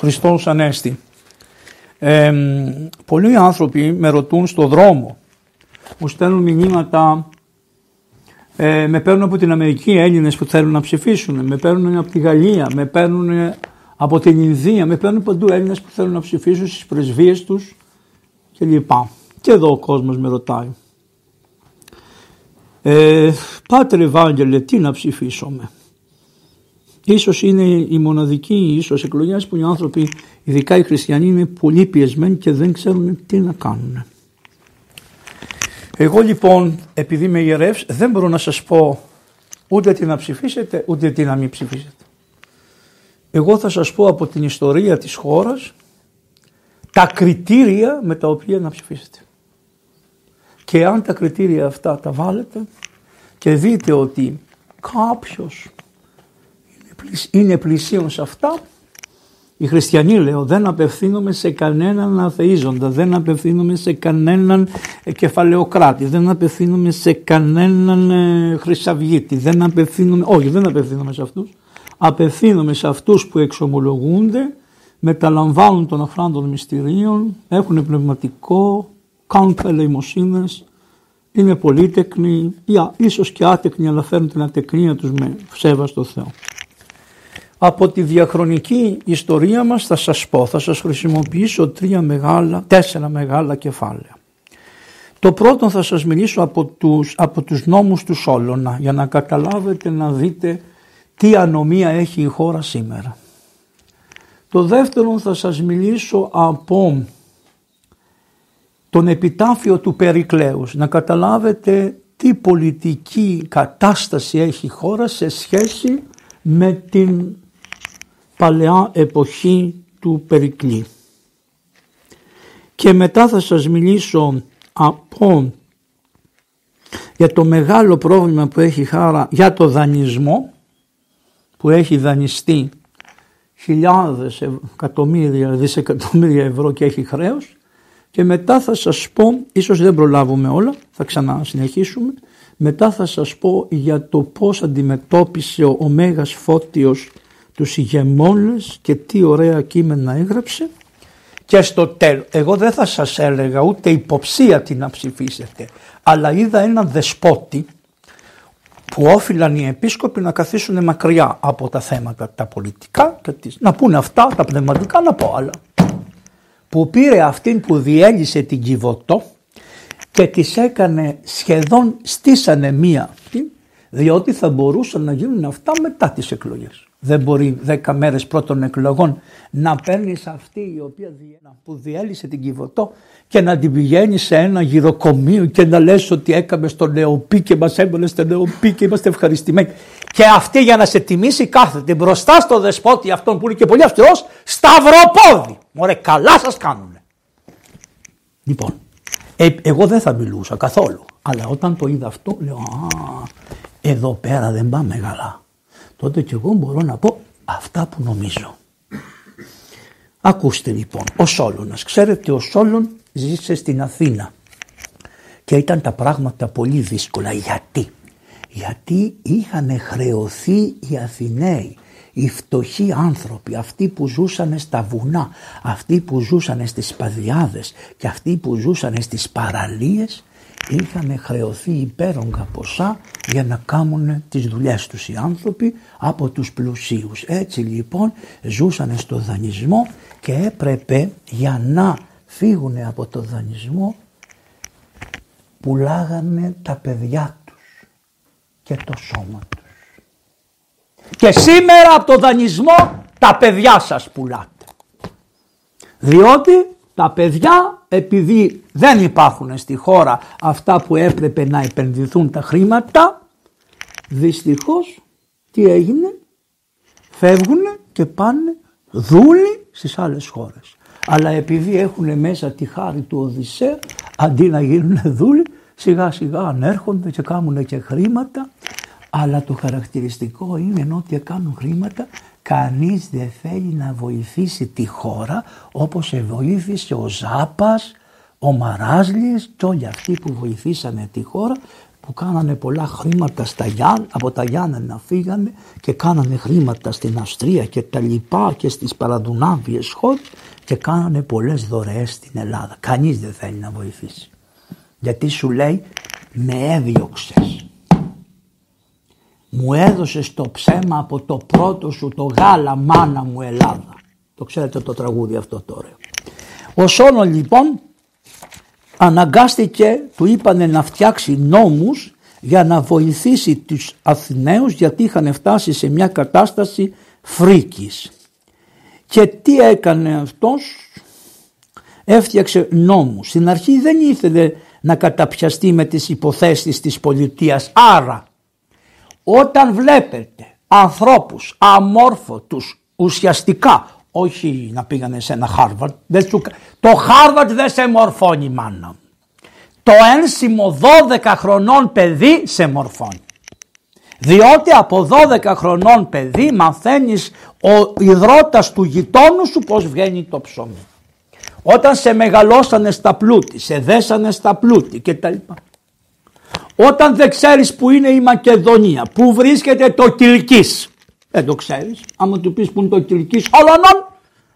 Χριστός Ανέστη. Ε, πολλοί άνθρωποι με ρωτούν στο δρόμο, μου στέλνουν μηνύματα, ε, με παίρνουν από την Αμερική Έλληνες που θέλουν να ψηφίσουν, με παίρνουν από τη Γαλλία, με παίρνουν από την Ινδία, με παίρνουν παντού Έλληνες που θέλουν να ψηφίσουν στις πρεσβείες τους κλπ. Και εδώ ο κόσμος με ρωτάει. Ε, Πάτερ Ευάγγελε, τι να ψηφίσουμε. Ίσως είναι η μοναδική ίσως εκλογές που οι άνθρωποι, ειδικά οι χριστιανοί, είναι πολύ πιεσμένοι και δεν ξέρουν τι να κάνουν. Εγώ λοιπόν, επειδή είμαι ιερεύς, δεν μπορώ να σας πω ούτε τι να ψηφίσετε, ούτε τι να μην ψηφίσετε. Εγώ θα σας πω από την ιστορία της χώρας τα κριτήρια με τα οποία να ψηφίσετε. Και αν τα κριτήρια αυτά τα βάλετε και δείτε ότι κάποιος είναι πλησίον σε αυτά, οι χριστιανοί λέω δεν απευθύνομαι σε κανέναν αθείζοντα, δεν απευθύνομαι σε κανέναν κεφαλαιοκράτη, δεν απευθύνομαι σε κανέναν ε, χρυσαυγίτη, δεν απευθύνομαι, όχι δεν απευθύνομαι σε αυτούς, απευθύνομαι σε αυτούς που εξομολογούνται, μεταλαμβάνουν τον αχράν των μυστηρίων, έχουν πνευματικό, κάνουν ελεημοσύνες, είναι πολύτεκνοι, ή ίσως και άτεκνοι αλλά φέρνουν την ατεκνία τους με σέβαστο Θεό. Από τη διαχρονική ιστορία μας θα σας πω, θα σας χρησιμοποιήσω τρία μεγάλα, τέσσερα μεγάλα κεφάλαια. Το πρώτο θα σας μιλήσω από τους, από τους νόμους του Σόλωνα για να καταλάβετε να δείτε τι ανομία έχει η χώρα σήμερα. Το δεύτερο θα σας μιλήσω από τον επιτάφιο του Περικλέους, να καταλάβετε τι πολιτική κατάσταση έχει η χώρα σε σχέση με την παλαιά εποχή του Περικλή. Και μετά θα σας μιλήσω από για το μεγάλο πρόβλημα που έχει χάρα για το δανεισμό που έχει δανειστεί χιλιάδες εκατομμύρια, δισεκατομμύρια ευρώ και έχει χρέος και μετά θα σας πω, ίσως δεν προλάβουμε όλα, θα ξανασυνεχίσουμε, μετά θα σας πω για το πώς αντιμετώπισε ο Μέγας Φώτιος τους ηγεμόνες και τι ωραία κείμενα έγραψε και στο τέλος, εγώ δεν θα σας έλεγα ούτε υποψία τι να ψηφίσετε, αλλά είδα έναν δεσπότη που όφυλαν οι επίσκοποι να καθίσουν μακριά από τα θέματα τα πολιτικά και τις, να πούνε αυτά τα πνευματικά να πω άλλα. Που πήρε αυτήν που διέλυσε την Κιβωτό και τις έκανε σχεδόν στήσανε μία διότι θα μπορούσαν να γίνουν αυτά μετά τις εκλογές. Δεν μπορεί δέκα μέρες πρώτων εκλογών να παίρνεις αυτή η οποία που διέλυσε την Κιβωτό και να την πηγαίνεις σε ένα γυροκομείο και να λες ότι έκαμε στο νεοπί και μας έβαλε στο νεοπί και είμαστε ευχαριστημένοι. Και αυτή για να σε τιμήσει κάθεται μπροστά στο δεσπότη αυτόν που είναι και πολύ αυστηρός σταυροπόδι. Μωρέ καλά σας κάνουνε. Λοιπόν, ε, εγώ δεν θα μιλούσα καθόλου. Αλλά όταν το είδα αυτό λέω α, εδώ πέρα δεν πάμε καλά τότε και εγώ μπορώ να πω αυτά που νομίζω. Ακούστε λοιπόν, ο Σόλωνας. Ξέρετε ο Σόλων ζήσε στην Αθήνα και ήταν τα πράγματα πολύ δύσκολα. Γιατί; Γιατί είχαν χρεωθεί οι Αθηναίοι, οι φτωχοί άνθρωποι, αυτοί που ζούσαν στα βουνά, αυτοί που ζούσαν στις παδιάδες και αυτοί που ζούσαν στις παραλίες είχαν χρεωθεί υπέρογκα ποσά για να κάνουν τις δουλειές τους οι άνθρωποι από τους πλουσίους. Έτσι λοιπόν ζούσαν στο δανεισμό και έπρεπε για να φύγουν από το δανεισμό πουλάγανε τα παιδιά τους και το σώμα τους. Και σήμερα από το δανεισμό τα παιδιά σας πουλάτε. Διότι τα παιδιά επειδή δεν υπάρχουν στη χώρα αυτά που έπρεπε να επενδυθούν τα χρήματα δυστυχώς τι έγινε; Φεύγουν και πάνε δούλοι στις άλλες χώρες. Αλλά επειδή έχουν μέσα τη χάρη του Οδυσσέα αντί να γίνουν δούλοι σιγά σιγά ανέρχονται και κάνουν και χρήματα αλλά το χαρακτηριστικό είναι ότι κάνουν χρήματα κανείς δεν θέλει να βοηθήσει τη χώρα όπως βοήθησε ο Ζάπας, ο Μαράζλης και όλοι αυτοί που βοηθήσανε τη χώρα που κάνανε πολλά χρήματα στα Γιάν, από τα Γιάννα να φύγανε και κάνανε χρήματα στην Αυστρία και τα λοιπά και στις παραδουνάβιες χώρες και κάνανε πολλές δωρεές στην Ελλάδα. Κανείς δεν θέλει να βοηθήσει. Γιατί σου λέει με έδιωξες. Μου έδωσες το ψέμα από το πρώτο σου το γάλα μάνα μου Ελλάδα. Το ξέρετε το τραγούδι αυτό τώρα. Ο Σόνο λοιπόν αναγκάστηκε, του είπανε να φτιάξει νόμους για να βοηθήσει τους Αθηναίους γιατί είχαν φτάσει σε μια κατάσταση φρίκης. Και τι έκανε αυτός, έφτιαξε νόμους. Στην αρχή δεν ήθελε να καταπιαστεί με τις υποθέσεις της πολιτείας. Άρα όταν βλέπετε ανθρώπους αμόρφωτους ουσιαστικά όχι να πήγανε σε ένα Χάρβαρντ. Το Χάρβαρντ δεν σε μορφώνει μάνα. Το ένσημο 12 χρονών παιδί σε μορφώνει. Διότι από 12 χρονών παιδί μαθαίνεις ο υδρότας του γειτόνου σου πως βγαίνει το ψωμί. Όταν σε μεγαλώσανε στα πλούτη, σε δέσανε στα πλούτη κτλ. Όταν δεν ξέρεις που είναι η Μακεδονία, που βρίσκεται το Κιλκής, δεν το ξέρεις. Άμα του πεις που είναι το Κιλκής όλων,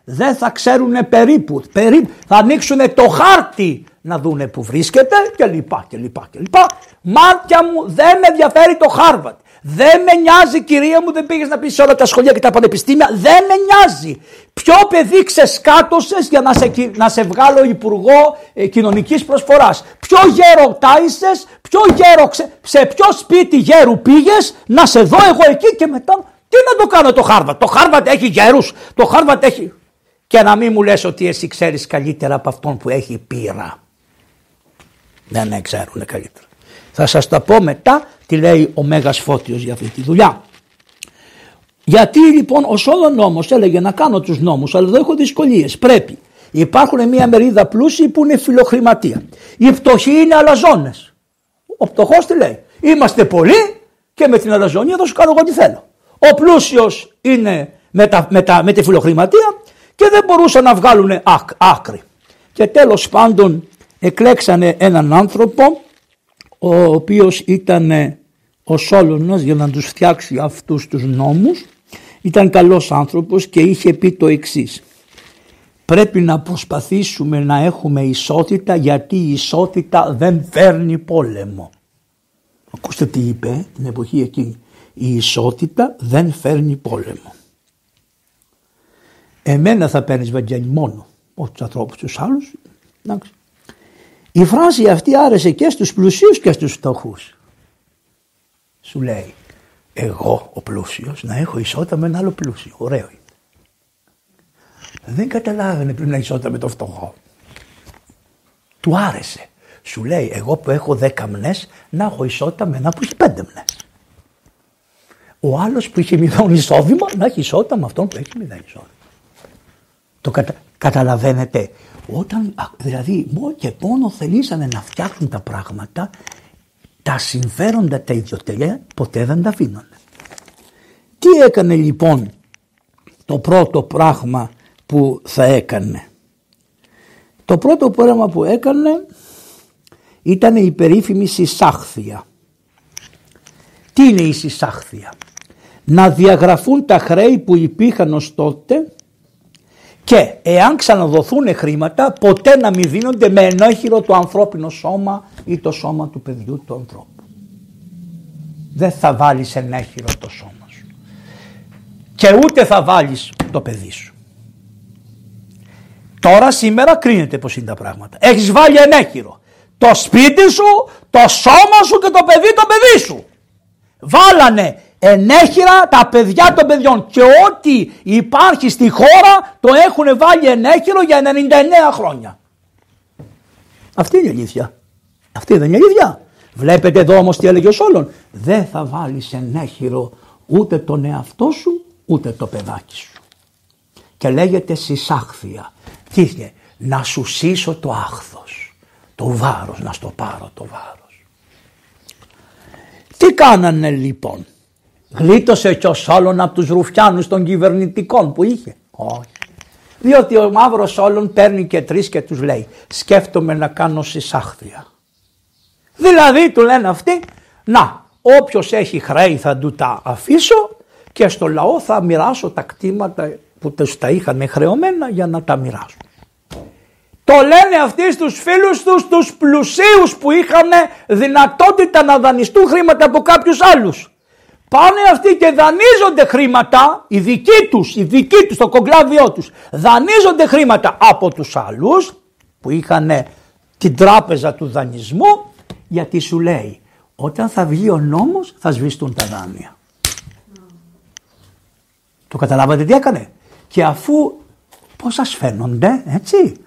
δεν θα ξέρουν περίπου, περίπου. Θα ανοίξουν το χάρτη να δούνε που βρίσκεται και λοιπά και λοιπά και λοιπά. Μάτια μου δεν με ενδιαφέρει το Χάρβατ. Δεν με νοιάζει κυρία μου δεν πήγες να πεις σε όλα τα σχολεία και τα πανεπιστήμια. Δεν με νοιάζει. Ποιο παιδί ξεσκάτωσες για να σε, να σε βγάλω υπουργό ε, κοινωνικής προσφοράς. Ποιο γέρο τάισες, ποιο γέρο, σε ποιο σπίτι γέρου πήγες να σε δω εγώ εκεί και μετά τι να το κάνω το Χάρβατ. Το Χάρβατ έχει γέρους, το Χάρβατ έχει... Και να μην μου λες ότι εσύ ξέρεις καλύτερα από αυτόν που έχει πείρα. Δεν ναι, ξέρουν καλύτερα. Θα σας τα πω μετά τι λέει ο Μέγας Φώτιος για αυτή τη δουλειά. Γιατί λοιπόν ο Σόλων νόμος έλεγε να κάνω τους νόμους αλλά εδώ έχω δυσκολίες. Πρέπει. Υπάρχουν μια μερίδα πλούσιοι που είναι φιλοχρηματία. Οι φτωχοί είναι αλαζόνες. Ο φτωχός τι λέει. Είμαστε πολλοί και με την αλαζονία θα σου κάνω εγώ τι θέλω. Ο πλούσιος είναι με, τα, με, τα, με τη φιλοχρηματία και δεν μπορούσαν να βγάλουν άκρη. Και τέλος πάντων εκλέξανε έναν άνθρωπο ο οποίος ήταν ο Σόλωνας για να τους φτιάξει αυτούς τους νόμους ήταν καλός άνθρωπος και είχε πει το εξής. Πρέπει να προσπαθήσουμε να έχουμε ισότητα γιατί η ισότητα δεν φέρνει πόλεμο ακούστε τι είπε την εποχή εκείνη. Η ισότητα δεν φέρνει πόλεμο εμένα θα παίρνεις Βαγγέλη μόνο όχι τους ανθρώπους τους άλλους εντάξει η φράση αυτή άρεσε και στους πλουσίους και στους φτωχούς. Σου λέει, εγώ ο πλούσιος να έχω ισότητα με ένα άλλο πλούσιο. Ωραίο είναι. Δεν καταλάβαινε πριν να ισότητα με το φτωχό. Του άρεσε. Σου λέει, εγώ που έχω δέκα μνές να έχω ισότητα με ένα που έχει πέντε μνές. Ο άλλος που είχε μηδόν εισόδημα να έχει ισότητα με αυτόν που έχει μηδέν εισόδημα. Το κατα... καταλαβαίνετε όταν δηλαδή μόνο και μόνο θελήσανε να φτιάχνουν τα πράγματα τα συμφέροντα τα ιδιωτελεία ποτέ δεν τα αφήνανε. Τι έκανε λοιπόν το πρώτο πράγμα που θα έκανε; Το πρώτο πράγμα που έκανε ήταν η περίφημη συσάχθεια. Τι είναι η συσάχθεια; Να διαγραφούν τα χρέη που υπήρχαν ως τότε και εάν ξαναδοθούν χρήματα ποτέ να μην δίνονται με ενόχειρο το ανθρώπινο σώμα ή το σώμα του παιδιού του ανθρώπου. Δεν θα βάλεις ενέχειρο το σώμα σου. Και ούτε θα βάλεις το παιδί σου. Τώρα σήμερα κρίνεται πως είναι τα πράγματα. Έχεις βάλει ενέχειρο. Το σπίτι σου, το σώμα σου και το παιδί το παιδί σου. Βάλανε ενέχειρα τα παιδιά των παιδιών και ό,τι υπάρχει στη χώρα το έχουν βάλει ενέχειρο για 99 χρόνια. Αυτή είναι η αλήθεια. Αυτή δεν είναι η αλήθεια. Βλέπετε εδώ όμως τι έλεγε ο Σόλων. Δεν θα βάλεις ενέχειρο ούτε τον εαυτό σου ούτε το παιδάκι σου. Και λέγεται συσάχθεια. Τι είναι, να σου σύσω το άχθος, το βάρος, να στο πάρω το βάρος. Τι κάνανε λοιπόν; Γλίτωσε και ο Σόλων από τους ρουφιάνους των κυβερνητικών που είχε. Όχι. Διότι ο μαύρος Σόλων παίρνει και τρεις και τους λέει σκέφτομαι να κάνω συσάχθεια. Δηλαδή του λένε αυτοί να όποιος έχει χρέη θα του τα αφήσω και στο λαό θα μοιράσω τα κτήματα που τους τα είχαν χρεωμένα για να τα μοιράσω. Το λένε αυτοί στους φίλους τους, τους πλουσίους που είχαν δυνατότητα να δανειστούν χρήματα από κάποιους άλλους. Πάνε αυτοί και δανείζονται χρήματα, οι δικοί τους, οι δικοί τους, το κογκλάβιό τους, δανείζονται χρήματα από τους άλλους που είχαν την τράπεζα του δανεισμού γιατί σου λέει όταν θα βγει ο νόμος θα σβηστούν τα δάνεια. Το καταλάβατε τι έκανε; Και αφού πώς σας φαίνονται έτσι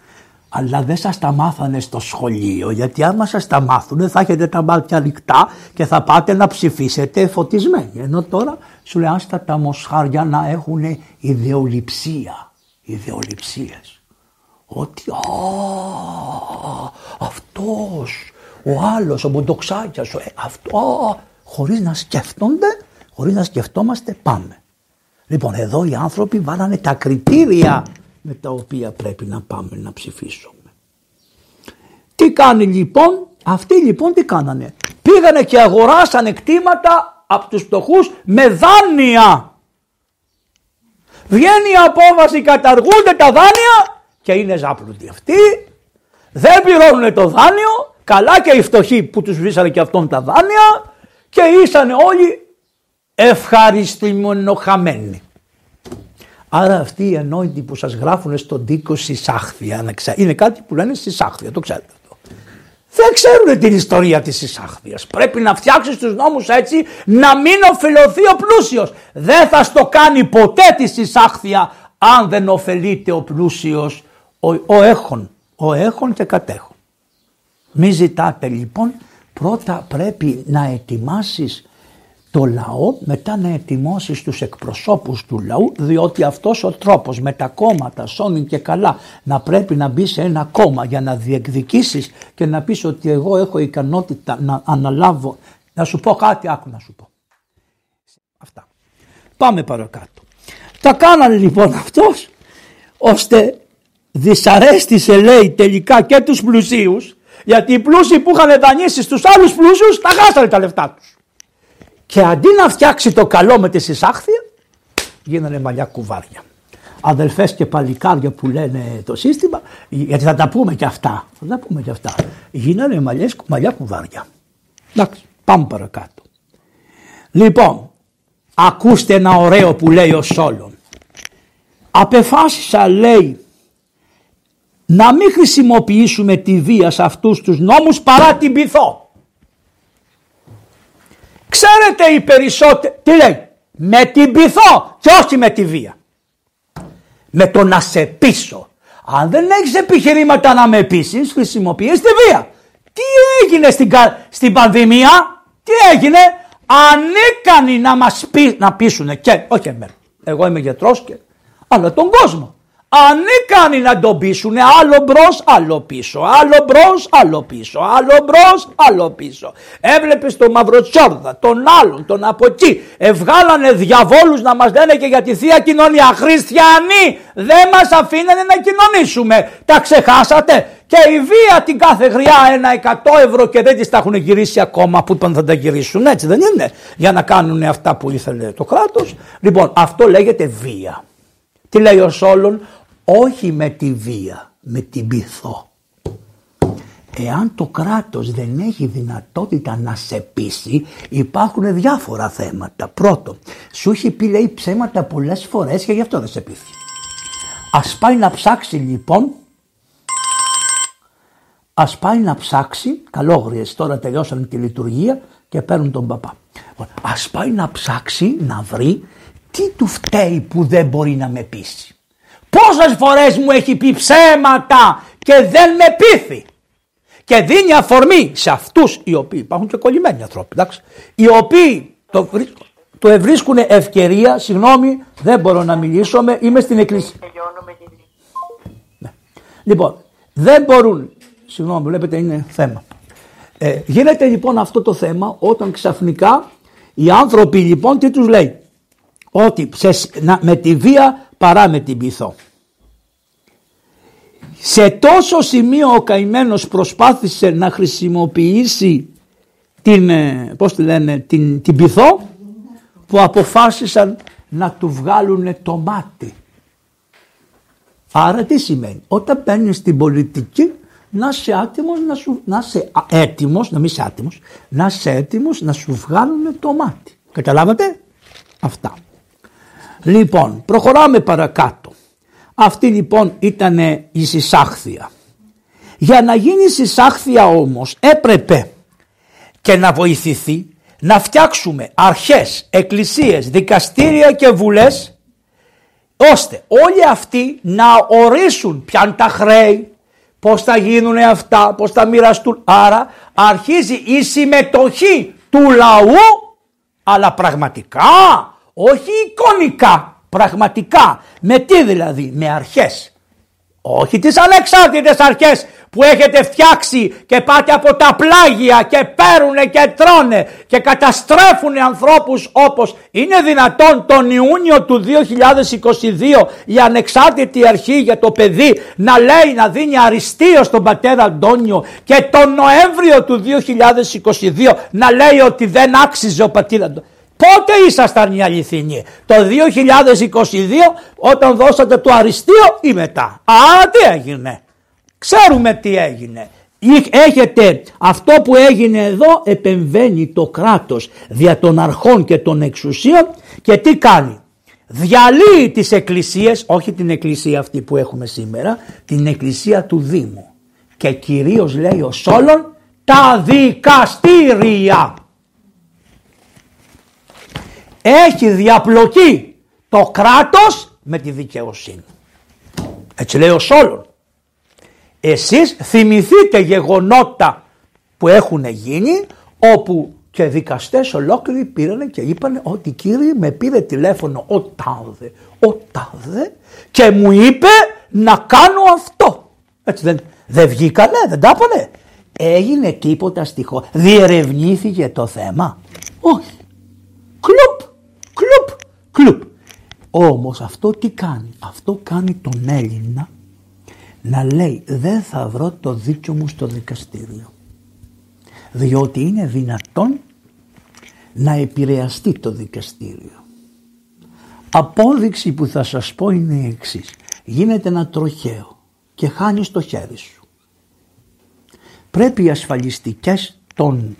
αλλά δεν σας τα μάθανε στο σχολείο γιατί άμα σας τα μάθουνε θα έχετε τα μάτια ανοιχτά και θα πάτε να ψηφίσετε φωτισμένοι. Ενώ τώρα σου λέει άστα τα μοσχάρια να έχουν ιδεολειψία, ιδεολειψίες. Ότι α, αυτός, ο άλλος, ο Μποντοξάκιας, ε, αυτό, α, χωρίς να σκέφτονται, χωρίς να σκεφτόμαστε πάμε. Λοιπόν εδώ οι άνθρωποι βάλανε τα κριτήρια με τα οποία πρέπει να πάμε να ψηφίσουμε. Τι κάνει λοιπόν, αυτοί λοιπόν τι κάνανε; Πήγανε και αγοράσανε κτήματα από τους φτωχούς με δάνεια. Βγαίνει η απόβαση, καταργούνται τα δάνεια και είναι ζάπλουτοι αυτοί. Δεν πληρώνουν το δάνειο, καλά και οι φτωχοί που τους βρίσκανε και αυτόν τα δάνεια και ήσανε όλοι ευχαριστημονοχαμένοι. Άρα αυτοί οι ενόητοι που σας γράφουν στον τοίκο συσάχθεια, είναι κάτι που λένε συσάχθεια, το ξέρετε αυτό. Δεν ξέρουν την ιστορία της συσάχθειας. Πρέπει να φτιάξεις τους νόμους έτσι να μην ωφελωθεί ο πλούσιος. Δεν θα στο κάνει ποτέ τη συσάχθεια αν δεν ωφελείται ο πλούσιος, ο, ο έχων, ο έχων και κατέχων. Μη ζητάτε λοιπόν, πρώτα πρέπει να ετοιμάσεις το λαό μετά να ετοιμώσει τους εκπροσώπους του λαού διότι αυτός ο τρόπος με τα κόμματα σώνει και καλά να πρέπει να μπει σε ένα κόμμα για να διεκδικήσεις και να πεις ότι εγώ έχω ικανότητα να αναλάβω. Να σου πω κάτι άκου να σου πω. Αυτά. Πάμε παρακάτω. Τα κάνανε λοιπόν αυτός ώστε δυσαρέστησε λέει τελικά και τους πλουσίους γιατί οι πλούσιοι που είχαν δανείσει στους άλλους πλούσιους τα χάσανε τα λεφτά τους και αντί να φτιάξει το καλό με τη συσάχθεια, γίνανε μαλλιά κουβάρια. Αδελφές και παλικάρια που λένε το σύστημα, γιατί θα τα πούμε και αυτά, θα τα πούμε και αυτά, γίνανε μαλλιές, μαλλιά κουβάρια. Εντάξει, πάμε παρακάτω. Λοιπόν, ακούστε ένα ωραίο που λέει ο Σόλων. Απεφάσισα λέει να μην χρησιμοποιήσουμε τη βία σε αυτούς τους νόμους παρά την πειθό. Ξέρετε οι περισσότεροι, τι λέει, με την πειθό και όχι με τη βία. Με το να σε πείσω. Αν δεν έχεις επιχειρήματα να με πείσεις, χρησιμοποιείς τη βία. Τι έγινε στην, στην πανδημία, τι έγινε, ανίκανοι να μας πει, να πείσουνε και, όχι εμένα, εγώ είμαι γιατρός και, αλλά τον κόσμο ανίκανοι να τον πείσουν άλλο μπρος, άλλο πίσω, άλλο μπρος, άλλο πίσω, άλλο μπρος, άλλο πίσω. Έβλεπες τον Μαυροτσόρδα, τον άλλον, τον από εκεί. Ευγάλανε διαβόλους να μας λένε και για τη Θεία Κοινωνία. Χριστιανοί δεν μας αφήνανε να κοινωνήσουμε. Τα ξεχάσατε; Και η βία την κάθε χρειά ένα εκατό ευρώ και δεν τις τα έχουν γυρίσει ακόμα που είπαν θα τα γυρίσουν έτσι δεν είναι; Για να κάνουν αυτά που ήθελε το κράτος. Λοιπόν αυτό λέγεται βία. Τι λέει ο Σόλων, όχι με τη βία, με την πειθό. Εάν το κράτος δεν έχει δυνατότητα να σε πείσει υπάρχουν διάφορα θέματα. Πρώτο, σου έχει πει λέει ψέματα πολλές φορές και γι' αυτό δεν σε πείθει. Ας πάει να ψάξει λοιπόν Ας πάει να ψάξει, καλόγριες τώρα τελειώσανε τη λειτουργία και παίρνουν τον παπά. Ας πάει να ψάξει να βρει τι του φταίει που δεν μπορεί να με πείσει. Πόσες φορές μου έχει πει ψέματα και δεν με πείθει. Και δίνει αφορμή σε αυτούς οι οποίοι υπάρχουν και κολλημένοι άνθρωποι, εντάξει, οι οποίοι το, το ευρίσκουν ευκαιρία, συγγνώμη, δεν μπορώ να μιλήσω, με, είμαι στην εκκλησία. Ναι. Λοιπόν, δεν μπορούν, συγγνώμη, βλέπετε είναι θέμα. Ε, γίνεται λοιπόν αυτό το θέμα όταν ξαφνικά οι άνθρωποι λοιπόν τι τους λέει; Ότι με τη βία παρά με την πειθό. Σε τόσο σημείο ο καημένος προσπάθησε να χρησιμοποιήσει την, ε, πώς τη λένε, την, την πυθό που αποφάσισαν να του βγάλουν το μάτι. Άρα τι σημαίνει, όταν μπαίνει στην πολιτική να είσαι άτιμος, να, σου, να είσαι έτοιμος, να μην είσαι άτιμος, να είσαι έτοιμος να σου βγάλουν το μάτι. Καταλάβατε; Αυτά. Λοιπόν, προχωράμε παρακάτω. Αυτή λοιπόν ήταν η συσάχθεια. Για να γίνει συσάχθεια όμως έπρεπε και να βοηθηθεί να φτιάξουμε αρχές, εκκλησίες, δικαστήρια και βουλές ώστε όλοι αυτοί να ορίσουν ποια τα χρέη, πώς θα γίνουν αυτά, πώς θα μοιραστούν. Άρα αρχίζει η συμμετοχή του λαού αλλά πραγματικά, όχι εικονικά, πραγματικά. Με τι δηλαδή, με αρχές. Όχι τις ανεξάρτητες αρχές που έχετε φτιάξει και πάτε από τα πλάγια και παίρουνε και τρώνε και καταστρέφουν ανθρώπους όπως είναι δυνατόν τον Ιούνιο του 2022 η ανεξάρτητη αρχή για το παιδί να λέει να δίνει αριστείο στον πατέρα Αντώνιο και τον Νοέμβριο του 2022 να λέει ότι δεν άξιζε ο πατέρα Αντώνιο. Πότε ήσασταν οι αληθινοί, το 2022 όταν δώσατε το αριστείο ή μετά. Α, τι έγινε; Ξέρουμε τι έγινε. Έχετε αυτό που έγινε εδώ επεμβαίνει το κράτος δια των αρχών και των εξουσίων και τι κάνει; Διαλύει τις εκκλησίες, όχι την εκκλησία αυτή που έχουμε σήμερα, την εκκλησία του Δήμου. Και κυρίως λέει ο Σόλων τα δικαστήρια. Έχει διαπλοκή το κράτος με τη δικαιοσύνη. Έτσι λέει ο Σόλων. Εσείς θυμηθείτε γεγονότα που έχουν γίνει όπου και δικαστές ολόκληροι πήρανε και είπαν ότι κύριε με πήρε τηλέφωνο ο τάδε, ο τάδε και μου είπε να κάνω αυτό. Έτσι δεν, δεν βγήκανε, δεν τα είπανε. Έγινε τίποτα στη χώρα. Διερευνήθηκε το θέμα. Όχι. Κλουπ, κλουπ, κλουπ. Όμως αυτό τι κάνει; Αυτό κάνει τον Έλληνα να λέει δεν θα βρω το δίκιο μου στο δικαστήριο. Διότι είναι δυνατόν να επηρεαστεί το δικαστήριο. Απόδειξη που θα σας πω είναι η εξής. Γίνεται ένα τροχαίο και χάνει το χέρι σου. Πρέπει οι ασφαλιστικές των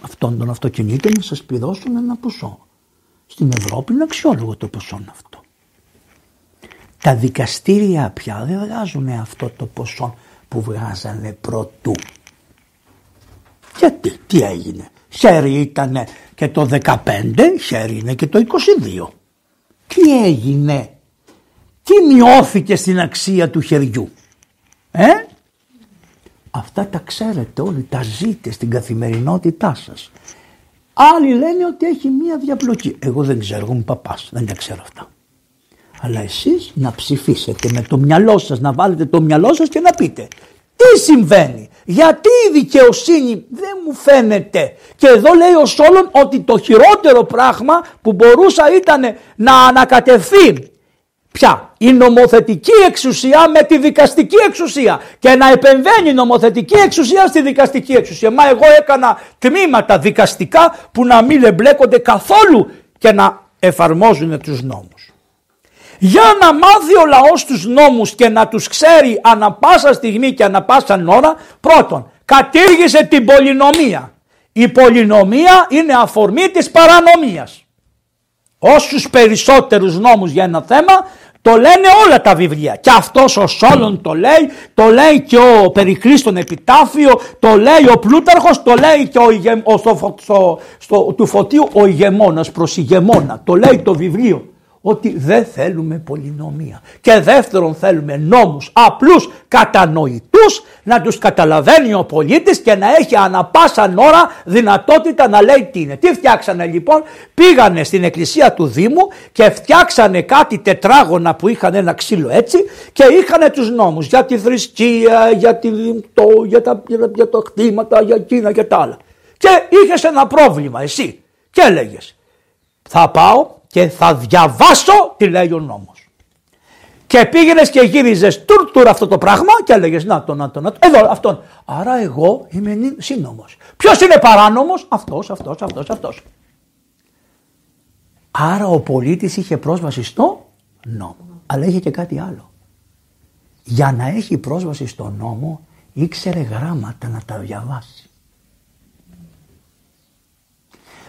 αυτών των αυτοκινήτων να σας πληρώσουν ένα ποσό. Στην Ευρώπη είναι αξιόλογο το ποσό αυτό. Τα δικαστήρια πια δεν βγάζουν αυτό το ποσό που βγάζανε πρωτού. Γιατί, τι έγινε. Χέρι ήταν και το 15, χέρι είναι και το 22. Τι έγινε. Τι μειώθηκε στην αξία του χεριού. Ε; Αυτά τα ξέρετε όλοι, τα ζείτε στην καθημερινότητά σας. Άλλοι λένε ότι έχει μία διαπλοκή. Εγώ δεν ξέρω, εγώ είμαι παπάς, δεν τα ξέρω αυτά. Αλλά εσείς να ψηφίσετε με το μυαλό σας, να βάλετε το μυαλό σας και να πείτε τι συμβαίνει, γιατί η δικαιοσύνη δεν μου φαίνεται; Και εδώ λέει ο Σόλων ότι το χειρότερο πράγμα που μπορούσα ήταν να ανακατευθεί Ποια, η νομοθετική εξουσία με τη δικαστική εξουσία. Και να επεμβαίνει η νομοθετική εξουσία στη δικαστική εξουσία. Μα εγώ έκανα τμήματα δικαστικά που να μην εμπλέκονται καθόλου και να εφαρμόζουν τους νόμους. Για να μάθει ο λαός τους νόμους και να τους ξέρει ανα πάσα στιγμή και ανα πάσα ώρα πρώτον κατήργησε την πολυνομία. Η πολυνομία είναι αφορμή της παρανομίας. Όσους περισσότερους νόμους για ένα θέμα το λένε όλα τα βιβλία. Και αυτός ο Σόλων το λέει, το λέει και ο Περιχρίστον Επιτάφιο, το λέει ο Πλούταρχος, το λέει και ο, ο στο, στο, στο, του Φωτίου ο ηγεμόνας προς ηγεμόνα, το λέει το βιβλίο ότι δεν θέλουμε πολυνομία. Και δεύτερον θέλουμε νόμους απλούς κατανοητούς να τους καταλαβαίνει ο πολίτης και να έχει ανα πάσα ώρα δυνατότητα να λέει τι είναι. Τι φτιάξανε λοιπόν, πήγανε στην εκκλησία του Δήμου και φτιάξανε κάτι τετράγωνα που είχαν ένα ξύλο έτσι και είχαν τους νόμους για τη θρησκεία, για, τη, το, για, τα, για, τα κτήματα, για εκείνα και τα άλλα. Και είχες ένα πρόβλημα εσύ και έλεγες θα πάω και θα διαβάσω τι λέει ο νόμος. Και πήγαινες και γύριζες τουρ τουρ αυτό το πράγμα και έλεγες Να το, να το, να το. Εδώ αυτόν. Άρα εγώ είμαι σύνομο. Ποιος είναι παράνομος, αυτός, αυτός, αυτός, αυτός. Άρα ο πολίτης είχε πρόσβαση στο νόμο. Αλλά είχε και κάτι άλλο. Για να έχει πρόσβαση στο νόμο ήξερε γράμματα να τα διαβάσει.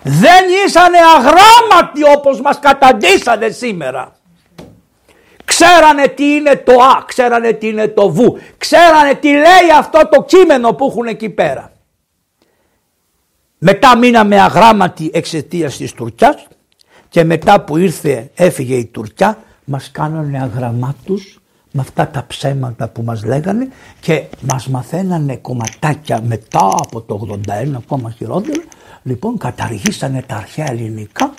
Δεν ήσανε αγράμματοι όπως μας καταντήσανε σήμερα. Ξέρανε τι είναι το Α, ξέρανε τι είναι το Β, ξέρανε τι λέει αυτό το κείμενο που έχουν εκεί πέρα. Μετά μείναμε αγράμματοι εξαιτίας της Τουρκιάς και μετά που ήρθε έφυγε η Τουρκιά μας κάνανε αγραμμάτους με αυτά τα ψέματα που μας λέγανε και μας μαθαίνανε κομματάκια μετά από το 81 ακόμα χειρότερο λοιπόν καταργήσανε τα αρχαία ελληνικά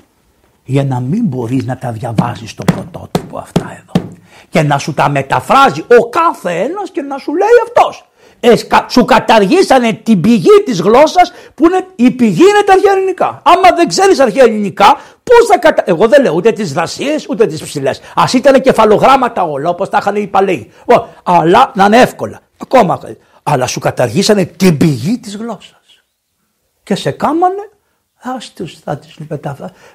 για να μην μπορείς να τα διαβάζεις στο πρωτότυπο αυτά εδώ και να σου τα μεταφράζει ο κάθε ένας και να σου λέει αυτός εσκα, σου καταργήσανε την πηγή της γλώσσας που είναι, η πηγή είναι τα αρχαία ελληνικά. Άμα δεν ξέρεις αρχαία ελληνικά, πώς θα κατα... Εγώ δεν λέω ούτε τις δασίες ούτε τις ψηλές. Ας ήταν κεφαλογράμματα όλα όπως τα είχαν οι παλαιοί. Αλλά να είναι εύκολα. Ακόμα. Αλλά σου καταργήσανε την πηγή της γλώσσας. Και σε κάμανε ας τους, θα τις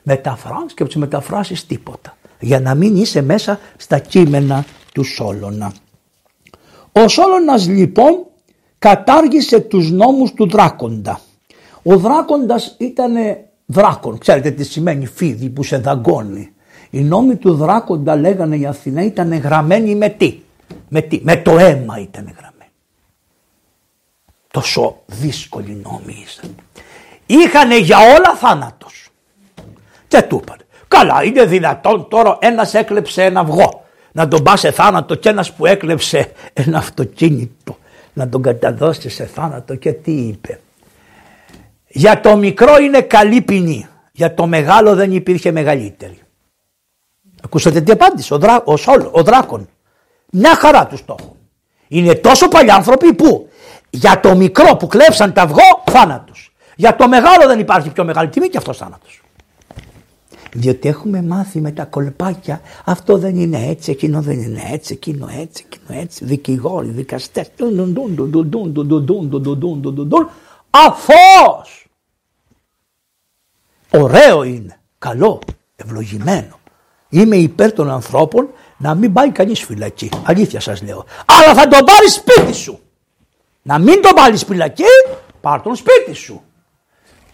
μεταφράσεις και τους μεταφράσεις τίποτα. Για να μην είσαι μέσα στα κείμενα του Σόλωνα. Ο Σόλωνας λοιπόν κατάργησε τους νόμους του δράκοντα. Ο δράκοντας ήταν δράκον, ξέρετε τι σημαίνει φίδι που σε δαγκώνει. Οι νόμοι του δράκοντα λέγανε οι Αθηναίοι ήταν γραμμένοι με τι, με τι, με το αίμα ήταν γραμμένοι. Τόσο δύσκολοι νόμοι ήσαν. Είχανε για όλα θάνατος. Και του είπαν, καλά είναι δυνατόν τώρα ένας έκλεψε ένα αυγό να τον πά σε θάνατο και ένας που έκλεψε ένα αυτοκίνητο να τον καταδώσει σε θάνατο και τι είπε. Για το μικρό είναι καλή ποινή, για το μεγάλο δεν υπήρχε μεγαλύτερη. Ακούσατε τι απάντησε ο, δρά, ο, Σόλ, ο Δράκον. Μια χαρά τους το Είναι τόσο παλιοί άνθρωποι που για το μικρό που κλέψαν τα αυγό θάνατος. Για το μεγάλο δεν υπάρχει πιο μεγάλη τιμή και αυτό θάνατος. Διότι έχουμε μάθει με τα κολπάκια αυτό δεν είναι έτσι, εκείνο δεν είναι έτσι, εκείνο έτσι, εκείνο έτσι, δικηγόροι, δικαστές. Αφός! Ωραίο είναι, καλό, ευλογημένο. Είμαι υπέρ των ανθρώπων να μην πάει κανείς φυλακή. Αλήθεια σας λέω. Αλλά θα τον πάρει σπίτι σου. Να μην τον πάρει φυλακή, πάρ τον σπίτι σου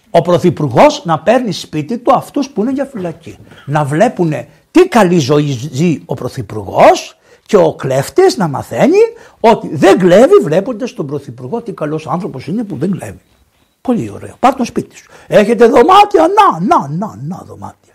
ο Πρωθυπουργός να παίρνει σπίτι του αυτούς που είναι για φυλακή. Να βλέπουν τι καλή ζωή ζει ο Πρωθυπουργός και ο κλέφτης να μαθαίνει ότι δεν κλέβει βλέποντα τον Πρωθυπουργό τι καλός άνθρωπος είναι που δεν κλέβει. Πολύ ωραίο. Πάρ το σπίτι σου. Έχετε δωμάτια, να, να, να, να δωμάτια.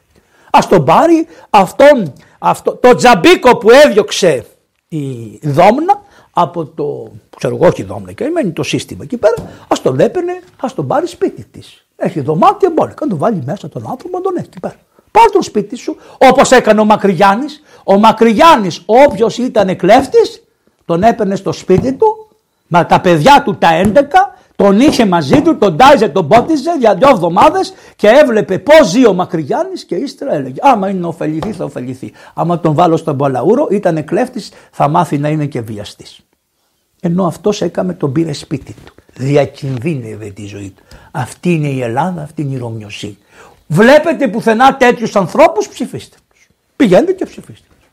Α τον πάρει αυτόν, αυτό, το τζαμπίκο που έδιωξε η Δόμνα από το, ξέρω εγώ όχι η Δόμνα και μένει το σύστημα εκεί πέρα, ας τον έπαιρνε, ας τον πάρει σπίτι της. Έχει δωμάτια, μπορεί να το βάλει μέσα τον άνθρωπο, να τον έχει εκεί πέρα. Πάρ τον σπίτι σου, όπως έκανε ο Μακρυγιάννης. Ο Μακρυγιάννης, όποιος ήταν κλέφτης, τον έπαιρνε στο σπίτι του, με τα παιδιά του τα 11, τον είχε μαζί του, τον τάιζε, τον πότιζε για δύο εβδομάδες και έβλεπε πώς ζει ο Μακρυγιάννης και ύστερα έλεγε: Άμα είναι να ωφεληθεί, θα ωφεληθεί. Άμα τον βάλω στον Παλαούρο, ήταν κλέφτης, θα μάθει να είναι και βιαστής. Ενώ αυτός έκαμε τον πήρε σπίτι του. Διακινδύνευε τη ζωή του. Αυτή είναι η Ελλάδα, αυτή είναι η Ρωμιοσύνη. Βλέπετε πουθενά τέτοιους ανθρώπους, ψηφίστε τους. Πηγαίνετε και ψηφίστε τους.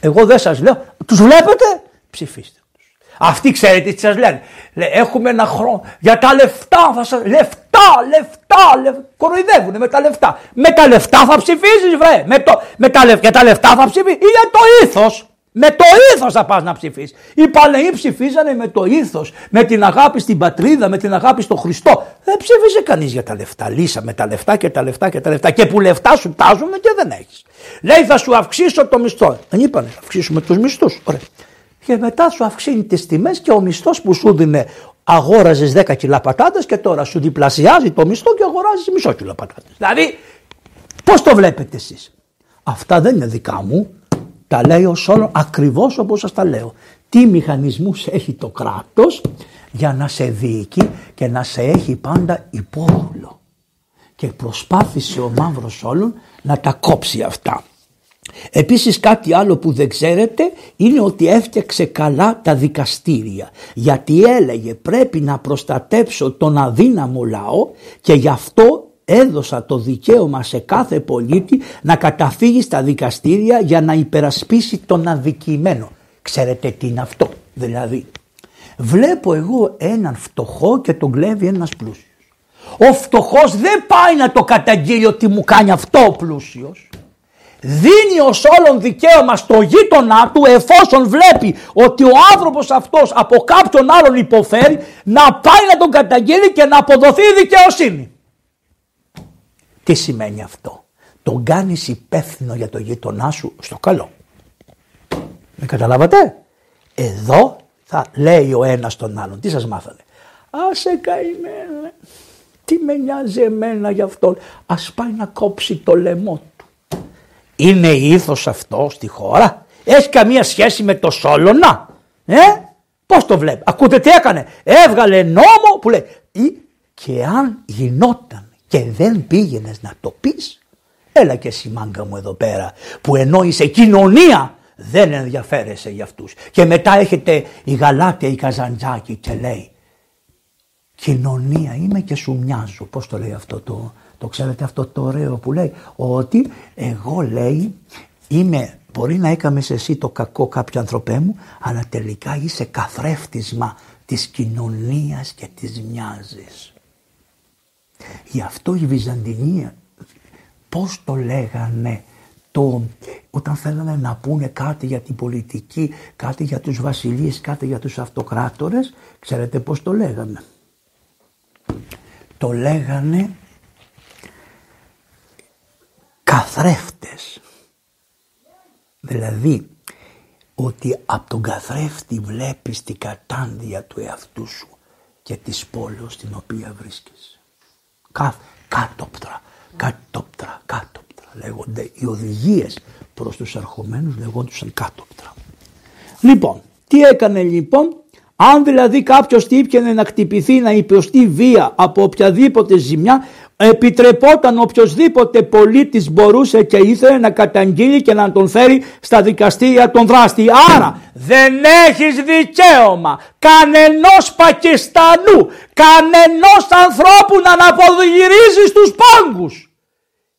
Εγώ δεν σας λέω, τους βλέπετε, ψηφίστε τους. Αυτοί ξέρετε τι σας λένε. έχουμε ένα χρόνο για τα λεφτά. Θα σας... Λεφτά, λεφτά, λεφτά. Κοροϊδεύουν με τα λεφτά. Με τα λεφτά θα ψηφίσει, βρε. Με το... με τα... Για τα λεφτά θα ψηφίσει ή για το ήθος. Με το ήθος θα πας να ψηφίσεις. Οι παλαιοί ψηφίζανε με το ήθος, με την αγάπη στην πατρίδα, με την αγάπη στον Χριστό. Δεν ψήφιζε κανείς για τα λεφτά. Λύσα με τα λεφτά και τα λεφτά και τα λεφτά. Και που λεφτά σου τάζουν και δεν έχεις. Λέει θα σου αυξήσω το μισθό. Δεν είπανε, θα αυξήσουμε τους μισθούς. Ωραία. Και μετά σου αυξήνει τις τιμές και ο μισθός που σου δίνει αγόραζες 10 κιλά πατάτες και τώρα σου διπλασιάζει το μισθό και αγοράζεις μισό κιλά πατάτες. Δηλαδή, πώς το βλέπετε εσείς; Αυτά δεν είναι δικά μου. Τα λέει ο Σόλων ακριβώς όπως σας τα λέω. Τι μηχανισμούς έχει το κράτος για να σε διοικεί και να σε έχει πάντα υπόδουλο. Και προσπάθησε ο Μαύρος Σόλων να τα κόψει αυτά. Επίσης κάτι άλλο που δεν ξέρετε είναι ότι έφτιαξε καλά τα δικαστήρια γιατί έλεγε πρέπει να προστατέψω τον αδύναμο λαό και γι' αυτό έδωσα το δικαίωμα σε κάθε πολίτη να καταφύγει στα δικαστήρια για να υπερασπίσει τον αδικημένο. Ξέρετε τι είναι αυτό δηλαδή. Βλέπω εγώ έναν φτωχό και τον κλέβει ένας πλούσιος. Ο φτωχός δεν πάει να το καταγγείλει ότι μου κάνει αυτό ο πλούσιος δίνει ως όλον δικαίωμα στο γείτονά του εφόσον βλέπει ότι ο άνθρωπος αυτός από κάποιον άλλον υποφέρει να πάει να τον καταγγείλει και να αποδοθεί η δικαιοσύνη. Τι σημαίνει αυτό; Τον κάνεις υπεύθυνο για το γείτονά σου στο καλό. Με καταλάβατε; Εδώ θα λέει ο ένας τον άλλον. Τι σας μάθανε; Άσε καημένα. Τι με νοιάζει εμένα γι' αυτό; Ας πάει να κόψει το λαιμό είναι ήθος αυτό στη χώρα; Έχει καμία σχέση με το Σόλωνα; Ε; Πώς το βλέπει. Ακούτε τι έκανε; Έβγαλε νόμο που λέει και αν γινόταν και δεν πήγαινες να το πεις έλα και εσύ μάγκα μου εδώ πέρα που ενώ είσαι κοινωνία δεν ενδιαφέρεσαι για αυτούς. Και μετά έχετε η Γαλάτια η Καζαντζάκη και λέει κοινωνία είμαι και σου μοιάζω. Πώς το λέει αυτό το, το ξέρετε αυτό το ωραίο που λέει; Ότι εγώ λέει είμαι μπορεί να έκαμες εσύ το κακό κάποιο ανθρωπέ μου αλλά τελικά είσαι καθρέφτισμα της κοινωνίας και της μοιάζεις. Γι' αυτό η Βυζαντινή πώς το λέγανε το, όταν θέλανε να πούνε κάτι για την πολιτική, κάτι για τους βασιλείς, κάτι για τους αυτοκράτορες, ξέρετε πώς το λέγανε. Το λέγανε καθρέφτες. Δηλαδή ότι από τον καθρέφτη βλέπεις την κατάντια του εαυτού σου και της πόλης στην οποία βρίσκεσαι. Κα, κάτωπτρα, κάτωπτρα, κάτωπτρα λέγονται. Οι οδηγίες προς τους αρχομένους λεγόντουσαν κάτωπτρα. Λοιπόν, τι έκανε λοιπόν; Αν δηλαδή κάποιος τύπιανε να χτυπηθεί, να υποστεί βία από οποιαδήποτε ζημιά, επιτρεπόταν οποιοδήποτε πολίτης μπορούσε και ήθελε να καταγγείλει και να τον φέρει στα δικαστήρια τον δράστη. Άρα δεν έχεις δικαίωμα κανενός Πακιστανού, κανενός ανθρώπου να αναποδογυρίζει στους πάγκους.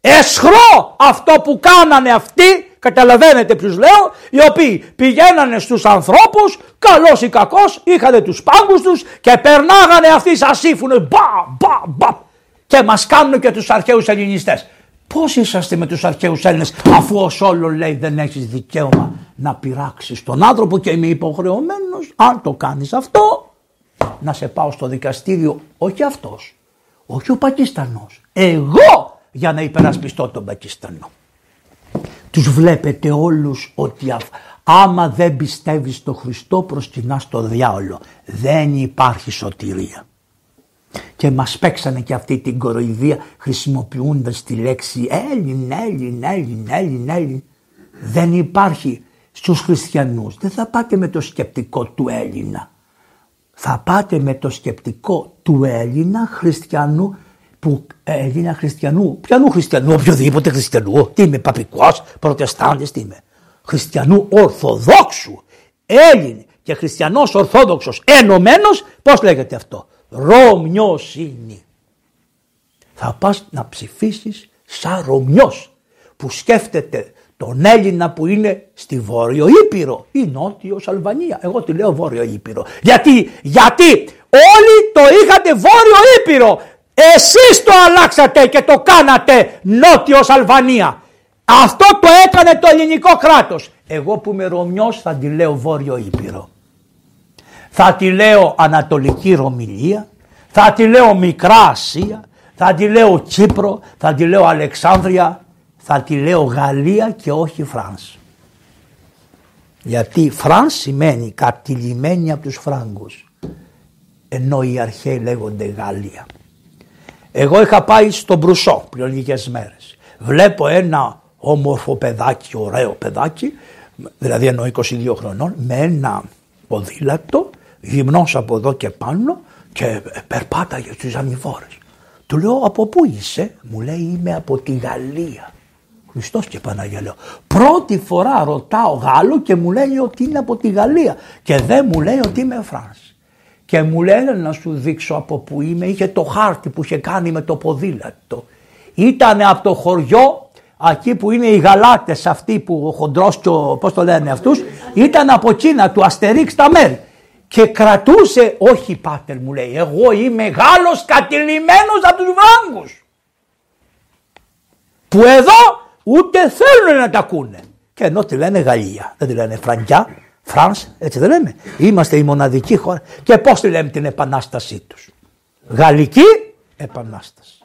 Εσχρό αυτό που κάνανε αυτοί Καταλαβαίνετε ποιους λέω, οι οποίοι πηγαίνανε στους ανθρώπους, καλός ή κακός, είχαν τους πάγκους τους και περνάγανε αυτοί σαν σύμφωνο. Μπα, μπα, μπα. Και μας κάνουν και τους αρχαίους ελληνιστές. Πώς είσαστε με τους αρχαίους Έλληνες, αφού ως όλο λέει δεν έχεις δικαίωμα να πειράξεις τον άνθρωπο και είμαι υποχρεωμένος, αν το κάνεις αυτό, να σε πάω στο δικαστήριο, όχι αυτός, όχι ο Πακιστανός. Εγώ για να υπερασπιστώ τον Πακιστανό. Τους βλέπετε όλους ότι άμα δεν πιστεύεις στο Χριστό προσκυνάς στο διάολο. Δεν υπάρχει σωτηρία. Και μας παίξανε και αυτή την κοροϊδία χρησιμοποιώντας τη λέξη Έλλην, Έλλην, Έλλην, Έλλην, Έλλην. Δεν υπάρχει στους χριστιανούς. Δεν θα πάτε με το σκεπτικό του Έλληνα. Θα πάτε με το σκεπτικό του Έλληνα χριστιανού που Έλληνα χριστιανού, ποιανού χριστιανού, οποιοδήποτε χριστιανού, τι είμαι, παπικός, προτεστάντης, τι είμαι, χριστιανού ορθοδόξου, Έλλην και χριστιανός ορθόδοξος ενωμένος, πώς λέγεται αυτό, Ρωμιοσύνη. Θα πας να ψηφίσεις σαν Ρωμιός που σκέφτεται τον Έλληνα που είναι στη Βόρειο Ήπειρο ή Νότιος Αλβανία. Εγώ τη λέω Βόρειο Ήπειρο. Γιατί, γιατί όλοι το είχατε Βόρειο Ήπειρο. Εσείς το αλλάξατε και το κάνατε Νότιος Αλβανία. Αυτό το έκανε το ελληνικό κράτος. Εγώ που είμαι Ρωμιός θα τη λέω Βόρειο Ήπειρο. Θα τη λέω Ανατολική Ρωμιλία. Θα τη λέω Μικρά Ασία. Θα τη λέω Κύπρο. Θα τη λέω Αλεξάνδρεια. Θα τη λέω Γαλλία και όχι France. Γιατί France σημαίνει κατειλημμένη από τους Φράγκους. Ενώ οι αρχαίοι λέγονται Γαλλία. Εγώ είχα πάει στον Μπρουσό πριν λίγες μέρες. Βλέπω ένα όμορφο παιδάκι, ωραίο παιδάκι, δηλαδή εννοώ 22 χρονών, με ένα ποδήλατο, γυμνός από εδώ και πάνω και περπάταγε στι ανηφόρε. Του λέω από πού είσαι, μου λέει είμαι από τη Γαλλία. Χριστός και Παναγία λέω. Πρώτη φορά ρωτάω Γάλλο και μου λέει ότι είναι από τη Γαλλία και δεν μου λέει ότι είμαι Φράνς. Και μου λένε να σου δείξω από που είμαι, είχε το χάρτη που είχε κάνει με το ποδήλατο. Ήταν από το χωριό, εκεί που είναι οι γαλάτες αυτοί που ο χοντρός και ο, πώς το λένε αυτούς, ήταν από εκείνα του Αστερίξ τα μέρη. Και κρατούσε, όχι πάτερ μου λέει, εγώ είμαι Γάλλος κατειλημμένος από τους Φράγκους. Που εδώ ούτε θέλουν να τα ακούνε. Και ενώ τη λένε Γαλλία, δεν τη λένε Φραγκιά, France, έτσι δεν λέμε. Είμαστε η μοναδική χώρα. Και πώς τη λέμε την επανάστασή τους. Γαλλική επανάσταση.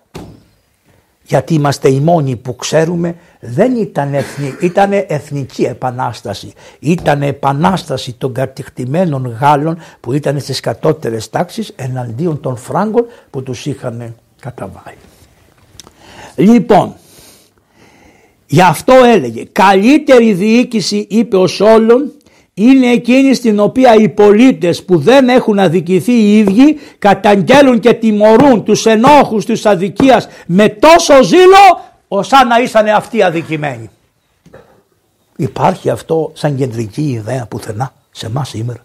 Γιατί είμαστε οι μόνοι που ξέρουμε δεν ήταν, εθνική, ήταν εθνική επανάσταση. Ήταν επανάσταση των κατηχτημένων Γάλλων που ήταν στις κατώτερες τάξεις εναντίον των Φράγκων που τους είχαν καταβάλει. Λοιπόν, Γι' αυτό έλεγε καλύτερη διοίκηση είπε ο Σόλων είναι εκείνη στην οποία οι πολίτες που δεν έχουν αδικηθεί οι ίδιοι καταγγέλουν και τιμωρούν τους ενόχους της αδικίας με τόσο ζήλο ώστε να ήσανε αυτοί αδικημένοι. Υπάρχει αυτό σαν κεντρική ιδέα πουθενά σε εμάς σήμερα.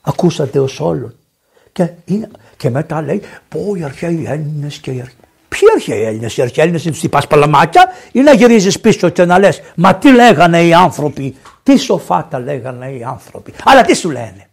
Ακούσατε ο Σόλων και, και μετά λέει πω οι αρχαίοι Έλληνες και οι αρχαίοι Ποιοι αρχαίοι Έλληνες, οι αρχαίοι Έλληνες είναι πα παλαμάκια ή να γυρίζεις πίσω και να λες, Μα τι λέγανε οι άνθρωποι, τι σοφά τα λέγανε οι άνθρωποι. Αλλά τι σου λένε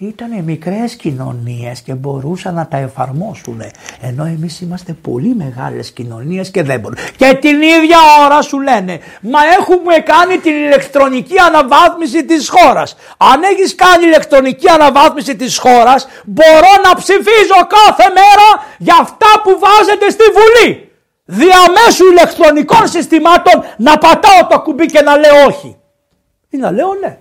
ήταν μικρές κοινωνίες και μπορούσαν να τα εφαρμόσουν ενώ εμείς είμαστε πολύ μεγάλες κοινωνίες και δεν μπορούν. Και την ίδια ώρα σου λένε μα έχουμε κάνει την ηλεκτρονική αναβάθμιση της χώρας. Αν έχεις κάνει ηλεκτρονική αναβάθμιση της χώρας μπορώ να ψηφίζω κάθε μέρα για αυτά που βάζετε στη Βουλή. Διαμέσου ηλεκτρονικών συστημάτων να πατάω το κουμπί και να λέω όχι. Ή να λέω ναι.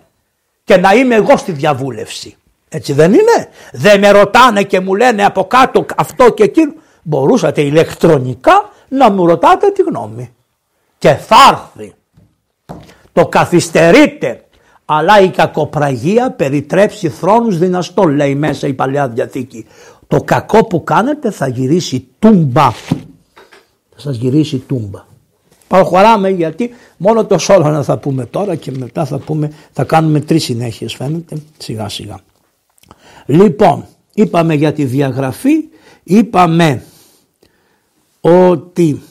Και να είμαι εγώ στη διαβούλευση. Έτσι δεν είναι; Δεν με ρωτάνε και μου λένε από κάτω αυτό και εκείνο. Μπορούσατε ηλεκτρονικά να μου ρωτάτε τη γνώμη. Και θα έρθει. Το καθυστερείτε. Αλλά η κακοπραγία περιτρέψει θρόνους δυναστών λέει μέσα η Παλαιά Διαθήκη. Το κακό που κάνετε θα γυρίσει τούμπα. Θα σας γυρίσει τούμπα. Προχωράμε γιατί μόνο το Σόλωνα θα πούμε τώρα και μετά θα πούμε, θα κάνουμε τρεις συνέχειες φαίνεται σιγά σιγά. Λοιπόν, είπαμε για τη διαγραφή, είπαμε ότι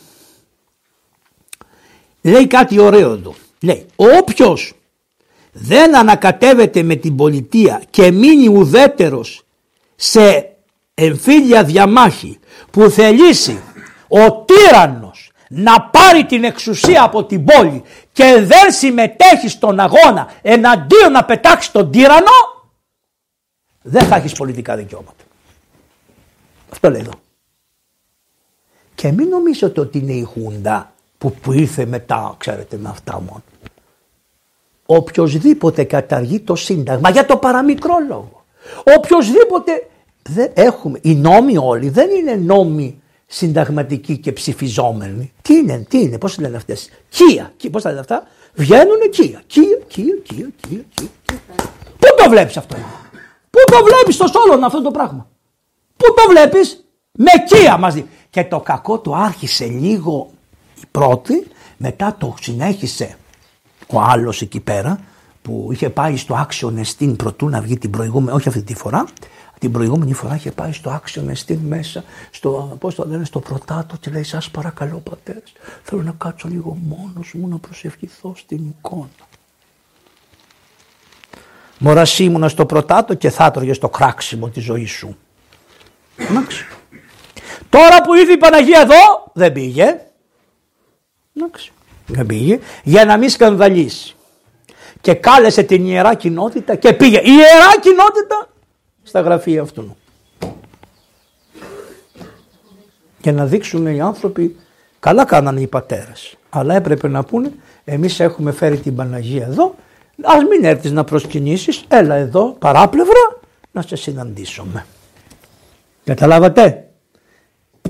λέει κάτι ωραίο εδώ. Λέει, όποιος δεν ανακατεύεται με την πολιτεία και μείνει ουδέτερος σε εμφύλια διαμάχη που θελήσει ο τύραννος να πάρει την εξουσία από την πόλη και δεν συμμετέχει στον αγώνα εναντίον να πετάξει τον τύρανο δεν θα έχεις πολιτικά δικαιώματα. Αυτό λέει εδώ. Και μην νομίζετε ότι είναι η Χούντα που, που ήρθε μετά, ξέρετε, με αυτά μόνο. Οποιοδήποτε καταργεί το Σύνταγμα για το παραμικρό λόγο. Οποιοδήποτε δεν έχουμε. Οι νόμοι όλοι δεν είναι νόμοι συνταγματικοί και ψηφιζόμενοι. Τι είναι, τι είναι, πώς λένε αυτές; Κία, πώς τα λένε αυτά; Βγαίνουν κία, κία, κία, κία, κία, κία. Πού το βλέπεις αυτό; Πού το βλέπεις στο Σόλων αυτό το πράγμα; Πού το βλέπεις, με κία μαζί. Και το κακό του άρχισε λίγο η πρώτη, μετά το συνέχισε ο άλλος εκεί πέρα που είχε πάει στο άξιο Εστίν προτού να βγει την προηγούμενη, όχι αυτή τη φορά, την προηγούμενη φορά είχε πάει στο άξιο Εστίν μέσα, στο, πώς το λένε, στο πρωτάτο και λέει σας παρακαλώ πατέρες, θέλω να κάτσω λίγο μόνος μου να προσευχηθώ στην εικόνα. Μωράς ήμουνα στο πρωτάτο και θα έτρωγε το κράξιμο τη ζωή σου. Εντάξει. Τώρα που ήρθε η Παναγία εδώ δεν πήγε. Εντάξει. Δεν πήγε για να μην σκανδαλίσει. Και κάλεσε την ιερά κοινότητα και πήγε. Η ιερά κοινότητα στα γραφεία αυτού. Και να δείξουν οι άνθρωποι, καλά κάνανε οι πατέρες. Αλλά έπρεπε να πούνε, εμείς έχουμε φέρει την Παναγία εδώ Ας μην έρθεις να προσκυνήσεις, έλα εδώ παράπλευρα να σε συναντήσουμε. Καταλάβατε;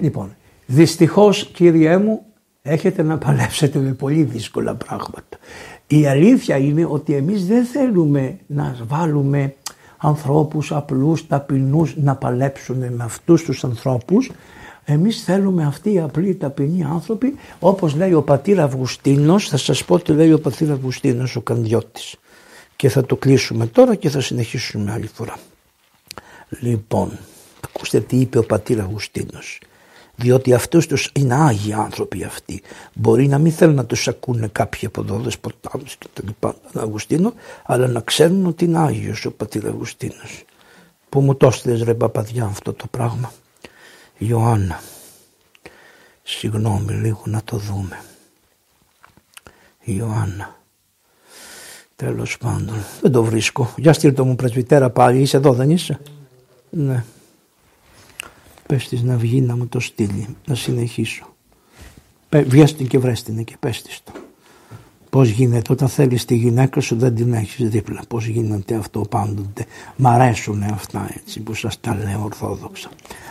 Λοιπόν, δυστυχώς κύριέ μου έχετε να παλέψετε με πολύ δύσκολα πράγματα. Η αλήθεια είναι ότι εμείς δεν θέλουμε να βάλουμε ανθρώπους απλούς, ταπεινούς να παλέψουν με αυτούς τους ανθρώπους Εμείς θέλουμε αυτοί οι απλοί ταπεινοί άνθρωποι όπως λέει ο πατήρ Αυγουστίνος, θα σας πω τι λέει ο πατήρ Αυγουστίνος ο Κανδιώτης και θα το κλείσουμε τώρα και θα συνεχίσουμε άλλη φορά. Λοιπόν, ακούστε τι είπε ο πατήρ Αυγουστίνος διότι αυτούς τους είναι άγιοι άνθρωποι αυτοί. Μπορεί να μην θέλουν να τους ακούνε κάποιοι από εδώ δεσποτάδες και τα λοιπά, τον Αυγουστίνο, αλλά να ξέρουν ότι είναι Άγιος ο πατήρ Αυγουστίνος. Που μου το έστειλες ρε παπαδιά αυτό το πράγμα. Ιωάννα, συγγνώμη λίγο να το δούμε. Ιωάννα. Τέλος πάντων, δεν το βρίσκω. Για στείλ μου πρεσβυτέρα πάλι, είσαι εδώ δεν είσαι; Ναι. Πες της να βγει να μου το στείλει, να συνεχίσω. Βγες την και βρες την και πες της το. Πώς γίνεται όταν θέλεις τη γυναίκα σου δεν την έχεις δίπλα. Πώς γίνεται αυτό πάντοτε. Μ' αρέσουν αυτά έτσι που σας τα λέω ορθόδοξα.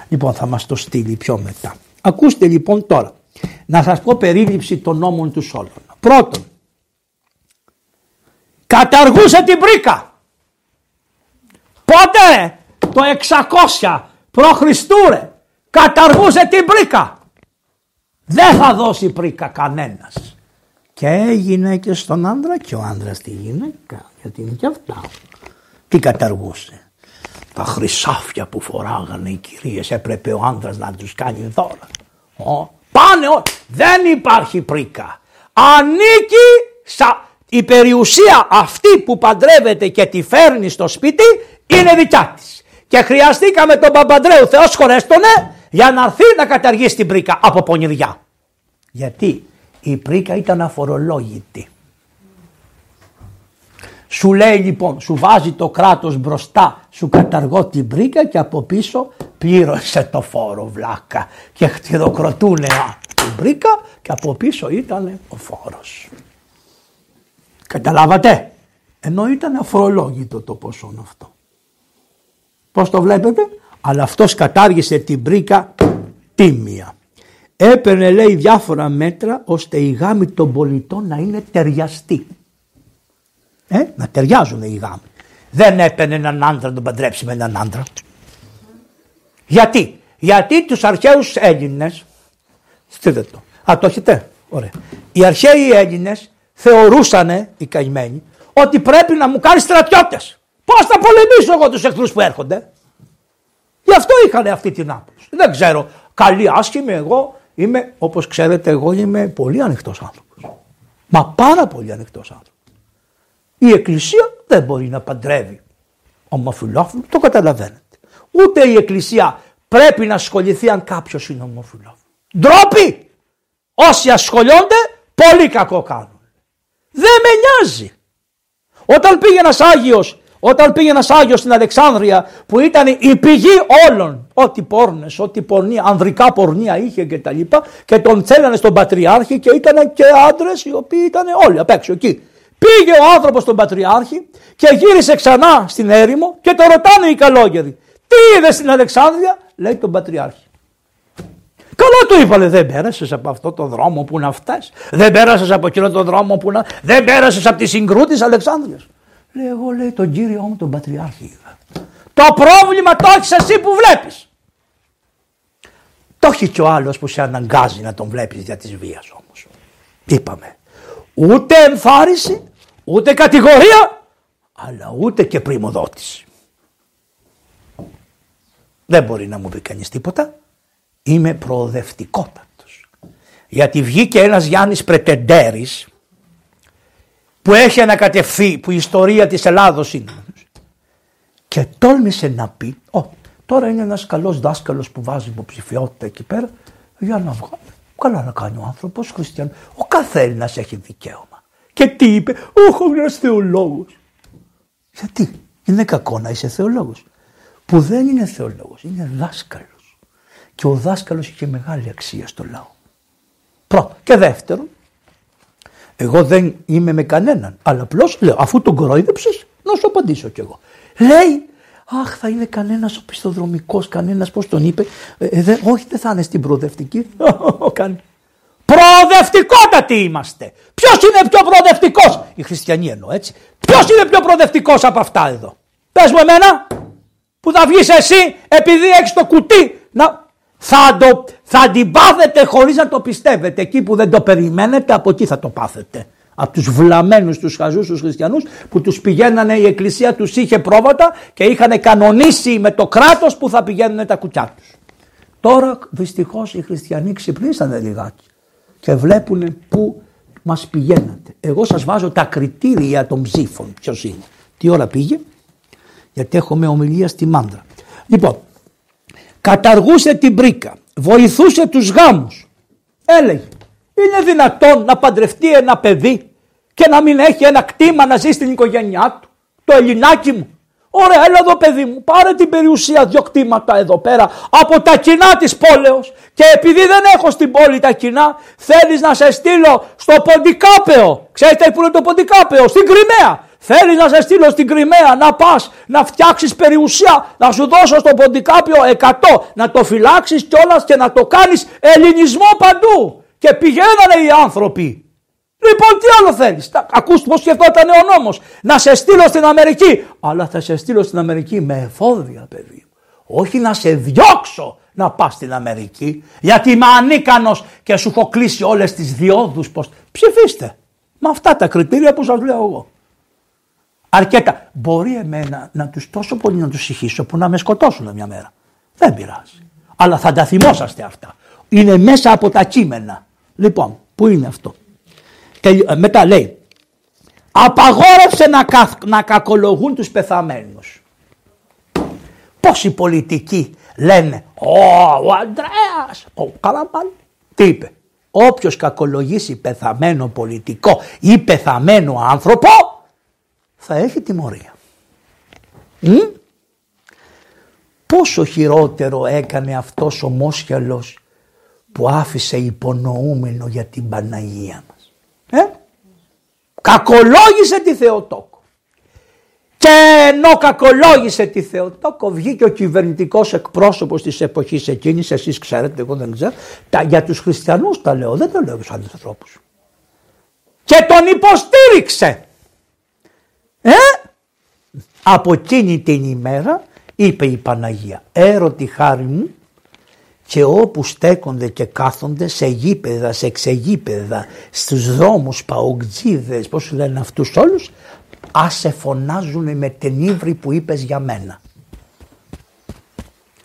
Λοιπόν θα μας το στείλει πιο μετά. Ακούστε λοιπόν τώρα. Να σας πω περίληψη των νόμων τους Σόλων. Πρώτον, καταργούσε την πρίκα. Πότε το 600 Προχριστούρε καταργούσε την πρίκα. Δεν θα δώσει πρίκα κανένας. Και έγινε και στον άντρα και ο άντρας τη γυναίκα. Γιατί είναι και αυτά. Τι καταργούσε. Τα χρυσάφια που φοράγανε οι κυρίες έπρεπε ο άντρας να τους κάνει δώρα. Ο, πάνε όλοι. Δεν υπάρχει πρίκα. Ανήκει στα, η περιουσία αυτή που παντρεύεται και τη φέρνει στο σπίτι είναι δικιά της και χρειαστήκαμε τον Παπαντρέου Θεός χωρέστονε για να έρθει να καταργήσει την πρίκα από πονηριά. Γιατί η πρίκα ήταν αφορολόγητη. Σου λέει λοιπόν, σου βάζει το κράτος μπροστά, σου καταργώ την πρίκα και από πίσω πλήρωσε το φόρο βλάκα και χτυροκροτούνε την πρίκα και από πίσω ήταν ο φόρος. Καταλάβατε, ενώ ήταν αφορολόγητο το ποσό αυτό. Πώς το βλέπετε; Αλλά αυτός κατάργησε την πρίκα τίμια. Έπαιρνε λέει διάφορα μέτρα ώστε η γάμη των πολιτών να είναι ταιριαστή. Ε, να ταιριάζουν οι γάμοι. Δεν έπαιρνε έναν άντρα να τον παντρέψει με έναν άντρα. Γιατί; Γιατί τους αρχαίους Έλληνες, στείλτε το, α το έχετε, ωραία. Οι αρχαίοι Έλληνες θεωρούσαν οι καημένοι ότι πρέπει να μου κάνει στρατιώτες. Πώς θα πολεμήσω εγώ τους εχθρούς που έρχονται; Γι' αυτό είχαν αυτή την άποψη. Δεν ξέρω. Καλή, άσχημη, εγώ είμαι, όπως ξέρετε, εγώ είμαι πολύ ανοιχτός άνθρωπος. Μα πάρα πολύ ανοιχτός άνθρωπος. Η Εκκλησία δεν μπορεί να παντρεύει ομοφυλόφιλος, το καταλαβαίνετε. Ούτε η Εκκλησία πρέπει να ασχοληθεί αν κάποιος είναι ομοφυλόφιλος. Ντρόπι! Όσοι ασχολιόνται, πολύ κακό κάνουν. Δεν με νοιάζει. Όταν πήγε ένας Άγιος όταν πήγε ένας Άγιος στην Αλεξάνδρεια που ήταν η πηγή όλων, ό,τι πόρνες, ό,τι πορνεία, ανδρικά πορνεία είχε και τα λοιπά και τον θέλανε στον Πατριάρχη και ήταν και άντρες οι οποίοι ήταν όλοι απ' έξω εκεί. Πήγε ο άνθρωπος στον Πατριάρχη και γύρισε ξανά στην έρημο και το ρωτάνε οι καλόγεροι. Τι είδες στην Αλεξάνδρεια, λέει τον Πατριάρχη. Καλά του είπανε, δεν πέρασες από αυτό το δρόμο που να φτάσεις. Δεν πέρασες από εκείνο το δρόμο που να. Δεν πέρασες από τη συγκρού της Αλεξάνδρεια. Λέει εγώ λέει τον κύριο μου τον Πατριάρχη Το πρόβλημα το έχεις εσύ που βλέπεις. Το έχει και ο άλλος που σε αναγκάζει να τον βλέπεις για της βίας όμως. Είπαμε. Ούτε εμφάριση, ούτε κατηγορία, αλλά ούτε και πρημοδότηση. Δεν μπορεί να μου πει κανείς τίποτα. Είμαι προοδευτικότατος. Γιατί βγήκε ένας Γιάννης Πρετεντέρης που έχει ανακατευθεί, που η ιστορία της Ελλάδος είναι. Και τόλμησε να πει, Ω, τώρα είναι ένας καλός δάσκαλος που βάζει υποψηφιότητα εκεί πέρα, για να βγάλει. Καλά να κάνει ο άνθρωπος, χριστιανό. Ο κάθε Έλληνας έχει δικαίωμα. Και τι είπε, Όχι, ένα θεολόγο. Γιατί είναι κακό να είσαι θεολόγος. Που δεν είναι θεολόγος, είναι δάσκαλος. Και ο δάσκαλος είχε μεγάλη αξία στο λαό. Πρώτο. Και δεύτερον, εγώ δεν είμαι με κανέναν. Αλλά απλώς λέω, αφού τον κορόιδεψε, να σου απαντήσω κι εγώ. Λέει, Αχ, θα είναι κανένας ο πιστοδρομικό, κανένας, πώς τον είπε. Ε, ε όχι, δεν θα είναι στην προοδευτική. Προοδευτικότατοι είμαστε. Ποιος είναι πιο προοδευτικός, Οι χριστιανοί εννοώ έτσι. Ποιος είναι πιο προοδευτικός από αυτά εδώ; Πες μου εμένα, που θα βγεις εσύ επειδή έχεις το κουτί. Να, θα το, θα την πάθετε χωρίς να το πιστεύετε. Εκεί που δεν το περιμένετε από εκεί θα το πάθετε. Από τους βλαμμένους, τους χαζούς, τους χριστιανούς που τους πηγαίνανε η εκκλησία τους είχε πρόβατα και είχαν κανονίσει με το κράτος που θα πηγαίνουν τα κουτιά τους. Τώρα δυστυχώς οι χριστιανοί ξυπνήσανε λιγάκι και βλέπουν πού μας πηγαίνατε. Εγώ σας βάζω τα κριτήρια των ψήφων. Ποιος είναι. Τι ώρα πήγε. Γιατί έχουμε ομιλία στη μάντρα. Λοιπόν, καταργούσε την πρίκα. Βοηθούσε τους γάμους. Έλεγε, είναι δυνατόν να παντρευτεί ένα παιδί και να μην έχει ένα κτήμα να ζει στην οικογένειά του. Το Ελληνάκι μου. Ωραία, έλα εδώ παιδί μου, πάρε την περιουσία δυο κτήματα εδώ πέρα από τα κοινά της πόλεως και επειδή δεν έχω στην πόλη τα κοινά θέλεις να σε στείλω στο Ποντικάπεο. Ξέρετε που είναι το Ποντικάπεο, στην Κρυμαία. Θέλεις να σε στείλω στην Κρυμαία να πας να φτιάξεις περιουσία, να σου δώσω στο Ποντικάπεο 100, να το φυλάξεις κιόλας και να το κάνεις ελληνισμό παντού. Και πηγαίνανε οι άνθρωποι Λοιπόν, τι άλλο θέλεις; Ακούς πώς σκεφτόταν ο νόμος. Να σε στείλω στην Αμερική. Αλλά θα σε στείλω στην Αμερική με εφόδια, παιδί. Όχι να σε διώξω να πας στην Αμερική. Γιατί είμαι ανίκανος και σου έχω κλείσει όλες τις διόδους. Πώς... Ψηφίστε. Με αυτά τα κριτήρια που σας λέω εγώ. Αρκετά. Μπορεί εμένα να τους τόσο πολύ να τους συγχύσω που να με σκοτώσουν μια μέρα. Δεν πειράζει. Αλλά θα τα θυμόσαστε αυτά. Είναι μέσα από τα κείμενα. Λοιπόν, πού είναι αυτό; Ε, μετά λέει απαγόρευσε να, να κακολογούν τους πεθαμένους. Πόσοι πολιτικοί λένε «Ω, ο Ανδρέας, ο καλά Τι είπε «Όποιος κακολογήσει πεθαμένο πολιτικό ή πεθαμένο άνθρωπο θα έχει τιμωρία». Μ; Πόσο χειρότερο έκανε αυτός ο Μόσχελος που άφησε υπονοούμενο για την Παναγία μας. Ε; Κακολόγησε τη Θεοτόκο. Και ενώ κακολόγησε τη Θεοτόκο βγήκε ο κυβερνητικός εκπρόσωπος της εποχής εκείνης, εσείς ξέρετε, εγώ δεν ξέρω, τα, για τους χριστιανούς τα λέω, δεν το λέω για τους άλλους ανθρώπους. Και τον υποστήριξε. Ε; Από εκείνη την ημέρα είπε η Παναγία, έρωτη χάρη μου και όπου στέκονται και κάθονται σε γήπεδα, σε ξεγήπεδα, στους δρόμους, παοκτζίδες, πώς λένε αυτούς όλους, ας σε φωνάζουν με την ύβρη που είπες για μένα.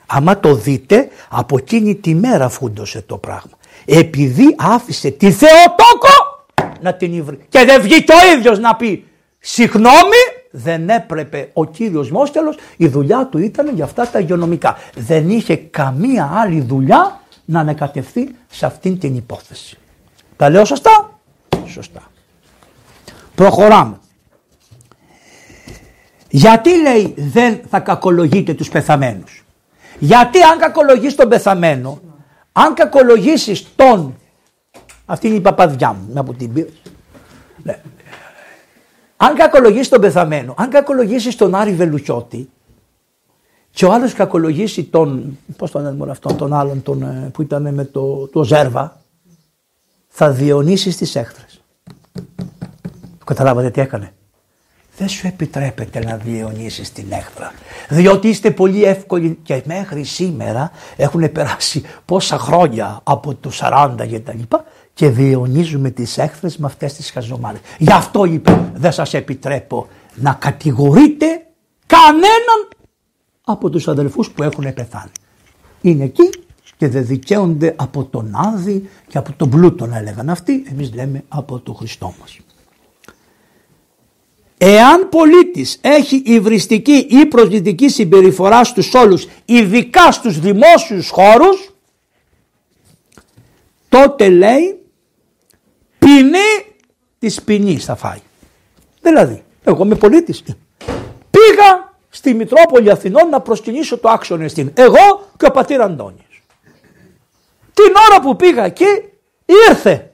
Άμα το δείτε, από εκείνη τη μέρα φούντωσε το πράγμα. Επειδή άφησε τη Θεοτόκο να την ύβρει. Και δεν βγήκε ο ίδιος να πει συγγνώμη δεν έπρεπε ο κύριος Μόστελος, η δουλειά του ήταν για αυτά τα υγειονομικά. Δεν είχε καμία άλλη δουλειά να ανακατευθεί σε αυτήν την υπόθεση. Τα λέω σωστά; Σωστά. Προχωράμε. Γιατί λέει δεν θα κακολογείτε τους πεθαμένους; Γιατί αν κακολογείς τον πεθαμένο, αν κακολογήσεις τον, αυτή είναι η παπαδιά μου, από την πήρε. Αν κακολογήσει τον πεθαμένο, αν κακολογήσεις τον Άρη Βελουχιώτη και ο άλλος κακολογήσει τον, πώς τον λένε αυτόν, τον άλλον τον, ε, που ήταν με το, το Ζέρβα, θα διονύσεις τις έχθρες. Καταλάβατε τι έκανε; Δεν σου επιτρέπεται να διαιωνίσει την έχθρα. Διότι είστε πολύ εύκολοι και μέχρι σήμερα έχουν περάσει πόσα χρόνια από το 40 και τα λοιπά και διαιωνίζουμε τις έχθρες με αυτές τις χαζομάρες. Γι' αυτό είπε δεν σας επιτρέπω να κατηγορείτε κανέναν από τους αδελφούς που έχουν πεθάνει. Είναι εκεί και δεν δικαίονται από τον Άδη και από τον πλούτο να έλεγαν αυτοί, εμείς λέμε από τον Χριστό μας. Εάν πολίτης έχει υβριστική ή προσβλητική συμπεριφορά στους όλους, ειδικά στους δημόσιους χώρους, τότε λέει ποινή της ποινής θα φάει. Δηλαδή, εγώ είμαι πολίτης. Πήγα στη Μητρόπολη Αθηνών να προσκυνήσω το άξιο εστίν. Εγώ και ο πατήρ Αντώνης. Την ώρα που πήγα εκεί ήρθε